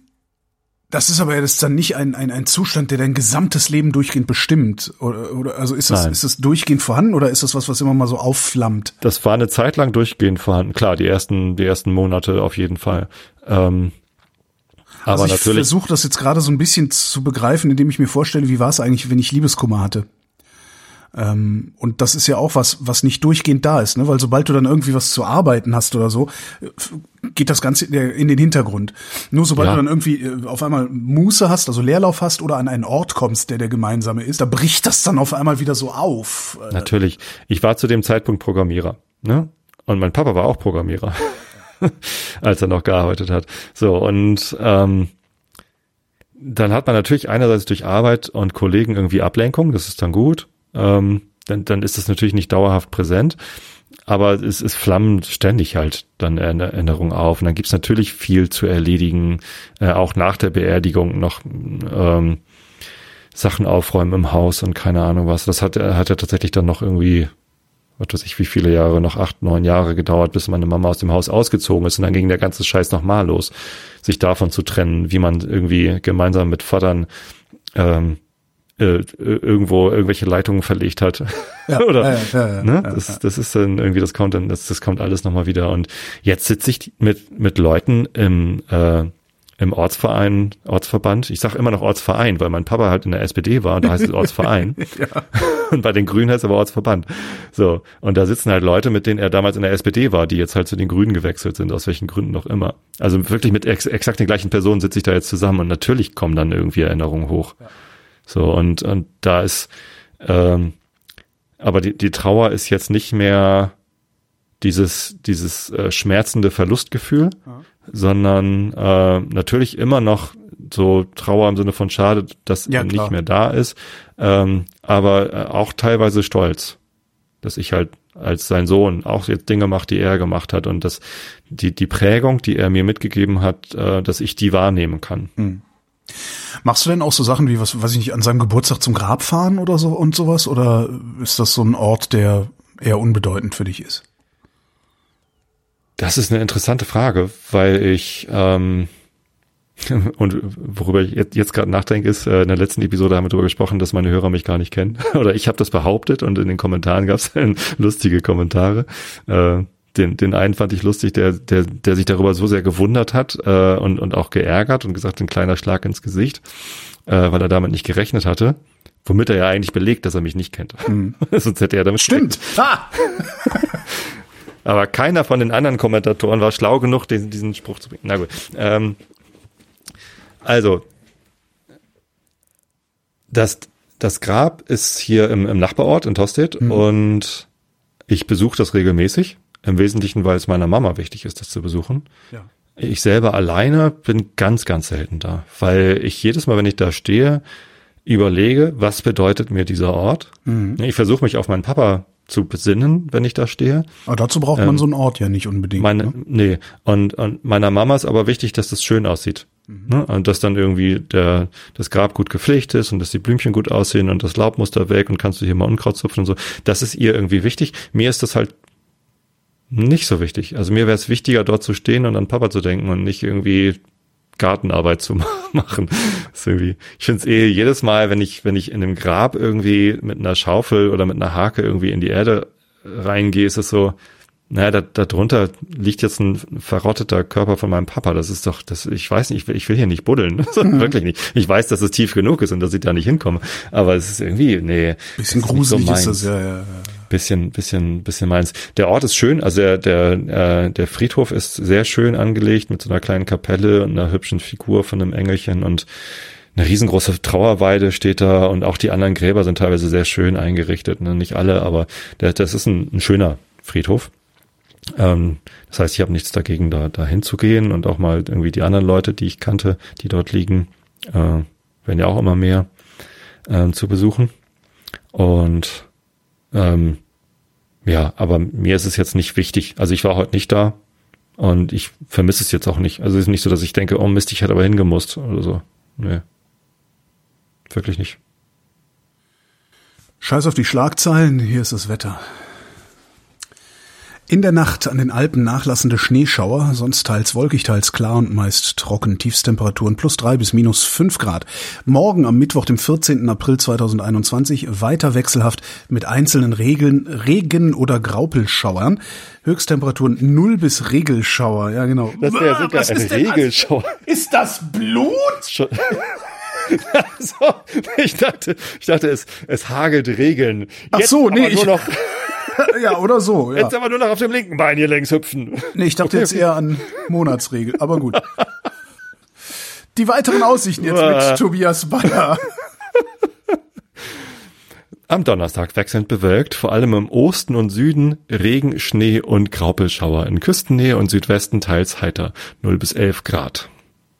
das ist aber ja das dann nicht ein, ein, ein Zustand, der dein gesamtes Leben durchgehend bestimmt? Oder, oder also ist das, Nein. ist das durchgehend vorhanden oder ist das was, was immer mal so aufflammt? Das war eine Zeit lang durchgehend vorhanden. Klar, die ersten, die ersten Monate auf jeden Fall. Ähm, aber also ich versuche das jetzt gerade so ein bisschen zu begreifen, indem ich mir vorstelle, wie war es eigentlich, wenn ich Liebeskummer hatte? Ähm, und das ist ja auch was, was nicht durchgehend da ist, ne? weil sobald du dann irgendwie was zu arbeiten hast oder so, geht das Ganze in den Hintergrund. Nur sobald ja. du dann irgendwie äh, auf einmal Muße hast, also Leerlauf hast oder an einen Ort kommst, der der gemeinsame ist, da bricht das dann auf einmal wieder so auf. Äh, Natürlich. Ich war zu dem Zeitpunkt Programmierer, ne? Und mein Papa war auch Programmierer, als er noch gearbeitet hat. So, und ähm, dann hat man natürlich einerseits durch Arbeit und Kollegen irgendwie Ablenkung, das ist dann gut ähm, dann, dann ist das natürlich nicht dauerhaft präsent. Aber es, es flammen ständig halt dann Erinnerungen auf. Und dann gibt's natürlich viel zu erledigen, äh, auch nach der Beerdigung noch ähm, Sachen aufräumen im Haus und keine Ahnung was. Das hat, hat ja tatsächlich dann noch irgendwie, was weiß ich, wie viele Jahre, noch acht, neun Jahre gedauert, bis meine Mama aus dem Haus ausgezogen ist. Und dann ging der ganze Scheiß nochmal los, sich davon zu trennen, wie man irgendwie gemeinsam mit Vatern ähm, äh, irgendwo irgendwelche Leitungen verlegt hat. Ja, Oder ja, ja, ja, ne? das, das ist dann irgendwie, das kommt dann, das, das kommt alles nochmal wieder. Und jetzt sitze ich mit, mit Leuten im, äh, im Ortsverein, Ortsverband. Ich sage immer noch Ortsverein, weil mein Papa halt in der SPD war und da heißt es Ortsverein. ja. Und bei den Grünen heißt es aber Ortsverband. So. Und da sitzen halt Leute, mit denen er damals in der SPD war, die jetzt halt zu den Grünen gewechselt sind, aus welchen Gründen auch immer. Also wirklich mit ex exakt den gleichen Personen sitze ich da jetzt zusammen und natürlich kommen dann irgendwie Erinnerungen hoch. Ja. So, und, und da ist, ähm, aber die, die Trauer ist jetzt nicht mehr dieses, dieses äh, schmerzende Verlustgefühl, ja. sondern äh, natürlich immer noch so Trauer im Sinne von schade, dass ja, er nicht mehr da ist, ähm, aber äh, auch teilweise Stolz, dass ich halt als sein Sohn auch jetzt Dinge macht, die er gemacht hat und dass die, die Prägung, die er mir mitgegeben hat, äh, dass ich die wahrnehmen kann. Mhm. Machst du denn auch so Sachen wie, was weiß ich nicht, an seinem Geburtstag zum Grab fahren oder so und sowas? Oder ist das so ein Ort, der eher unbedeutend für dich ist? Das ist eine interessante Frage, weil ich ähm, und worüber ich jetzt, gerade nachdenke, ist, äh, in der letzten Episode haben wir darüber gesprochen, dass meine Hörer mich gar nicht kennen. Oder ich habe das behauptet und in den Kommentaren gab es lustige Kommentare. Äh, den, den einen fand ich lustig, der, der, der sich darüber so sehr gewundert hat äh, und, und auch geärgert und gesagt, ein kleiner Schlag ins Gesicht, äh, weil er damit nicht gerechnet hatte. Womit er ja eigentlich belegt, dass er mich nicht kennt. Mhm. Sonst hätte er damit. Stimmt. Ah. Aber keiner von den anderen Kommentatoren war schlau genug, diesen, diesen Spruch zu bringen. Na gut. Ähm, also, das, das Grab ist hier im, im Nachbarort in Tostedt mhm. und ich besuche das regelmäßig. Im Wesentlichen, weil es meiner Mama wichtig ist, das zu besuchen. Ja. ich selber alleine bin ganz, ganz selten da, weil ich jedes Mal, wenn ich da stehe, überlege, was bedeutet mir dieser Ort. Mhm. Ich versuche mich auf meinen Papa zu besinnen, wenn ich da stehe. Aber dazu braucht man ähm, so einen Ort ja nicht unbedingt. Meine, ne? Nee, und, und meiner Mama ist aber wichtig, dass das schön aussieht. Mhm. Ne? Und dass dann irgendwie der, das Grab gut gepflegt ist und dass die Blümchen gut aussehen und das Laub muss da weg und kannst du hier mal Unkraut zupfen und so. Das ist ihr irgendwie wichtig. Mir ist das halt nicht so wichtig. Also mir wäre es wichtiger, dort zu stehen und an Papa zu denken und nicht irgendwie Gartenarbeit zu machen. ist irgendwie, ich finde es eh jedes Mal, wenn ich, wenn ich in einem Grab irgendwie mit einer Schaufel oder mit einer Hake irgendwie in die Erde reingehe, ist es so, naja, da, da drunter liegt jetzt ein verrotteter Körper von meinem Papa. Das ist doch, das, ich weiß nicht, ich will, ich will hier nicht buddeln. Mhm. Wirklich nicht. Ich weiß, dass es tief genug ist und dass ich da nicht hinkomme. Aber es ist irgendwie, nee. Bisschen gruselig so ist das, ja, ja, ja bisschen, bisschen, bisschen meins. Der Ort ist schön, also der, der, äh, der Friedhof ist sehr schön angelegt mit so einer kleinen Kapelle und einer hübschen Figur von einem Engelchen und eine riesengroße Trauerweide steht da und auch die anderen Gräber sind teilweise sehr schön eingerichtet. Ne? Nicht alle, aber der, das ist ein, ein schöner Friedhof. Ähm, das heißt, ich habe nichts dagegen, da, da hinzugehen und auch mal irgendwie die anderen Leute, die ich kannte, die dort liegen, äh, werden ja auch immer mehr äh, zu besuchen. Und ähm, ja, aber mir ist es jetzt nicht wichtig. Also ich war heute nicht da und ich vermisse es jetzt auch nicht. Also es ist nicht so, dass ich denke, oh Mist, ich hätte aber hingemusst oder so. Nee. Wirklich nicht. Scheiß auf die Schlagzeilen, hier ist das Wetter. In der Nacht an den Alpen nachlassende Schneeschauer, sonst teils wolkig, teils klar und meist trocken, Tiefstemperaturen plus drei bis minus fünf Grad. Morgen am Mittwoch, dem 14. April 2021, weiter wechselhaft mit einzelnen Regeln, Regen- oder Graupelschauern. Höchsttemperaturen null bis Regelschauer, ja genau. Das wäre sogar Was ein Regelschauer. Ist das Blut? so, ich dachte, ich dachte, es, es hagelt Regeln. Ach so, nee, ich, noch ja, oder so. Ja. Jetzt aber nur noch auf dem linken Bein hier längs hüpfen. Nee, ich dachte jetzt eher an Monatsregel, aber gut. Die weiteren Aussichten jetzt mit Tobias Baller. Am Donnerstag wechselnd bewölkt, vor allem im Osten und Süden Regen, Schnee und Graupelschauer. In Küstennähe und Südwesten teils heiter, 0 bis 11 Grad.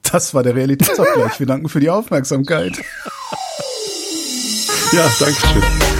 Das war der Realitätsabgleich. Wir danken für die Aufmerksamkeit. Ja, danke schön.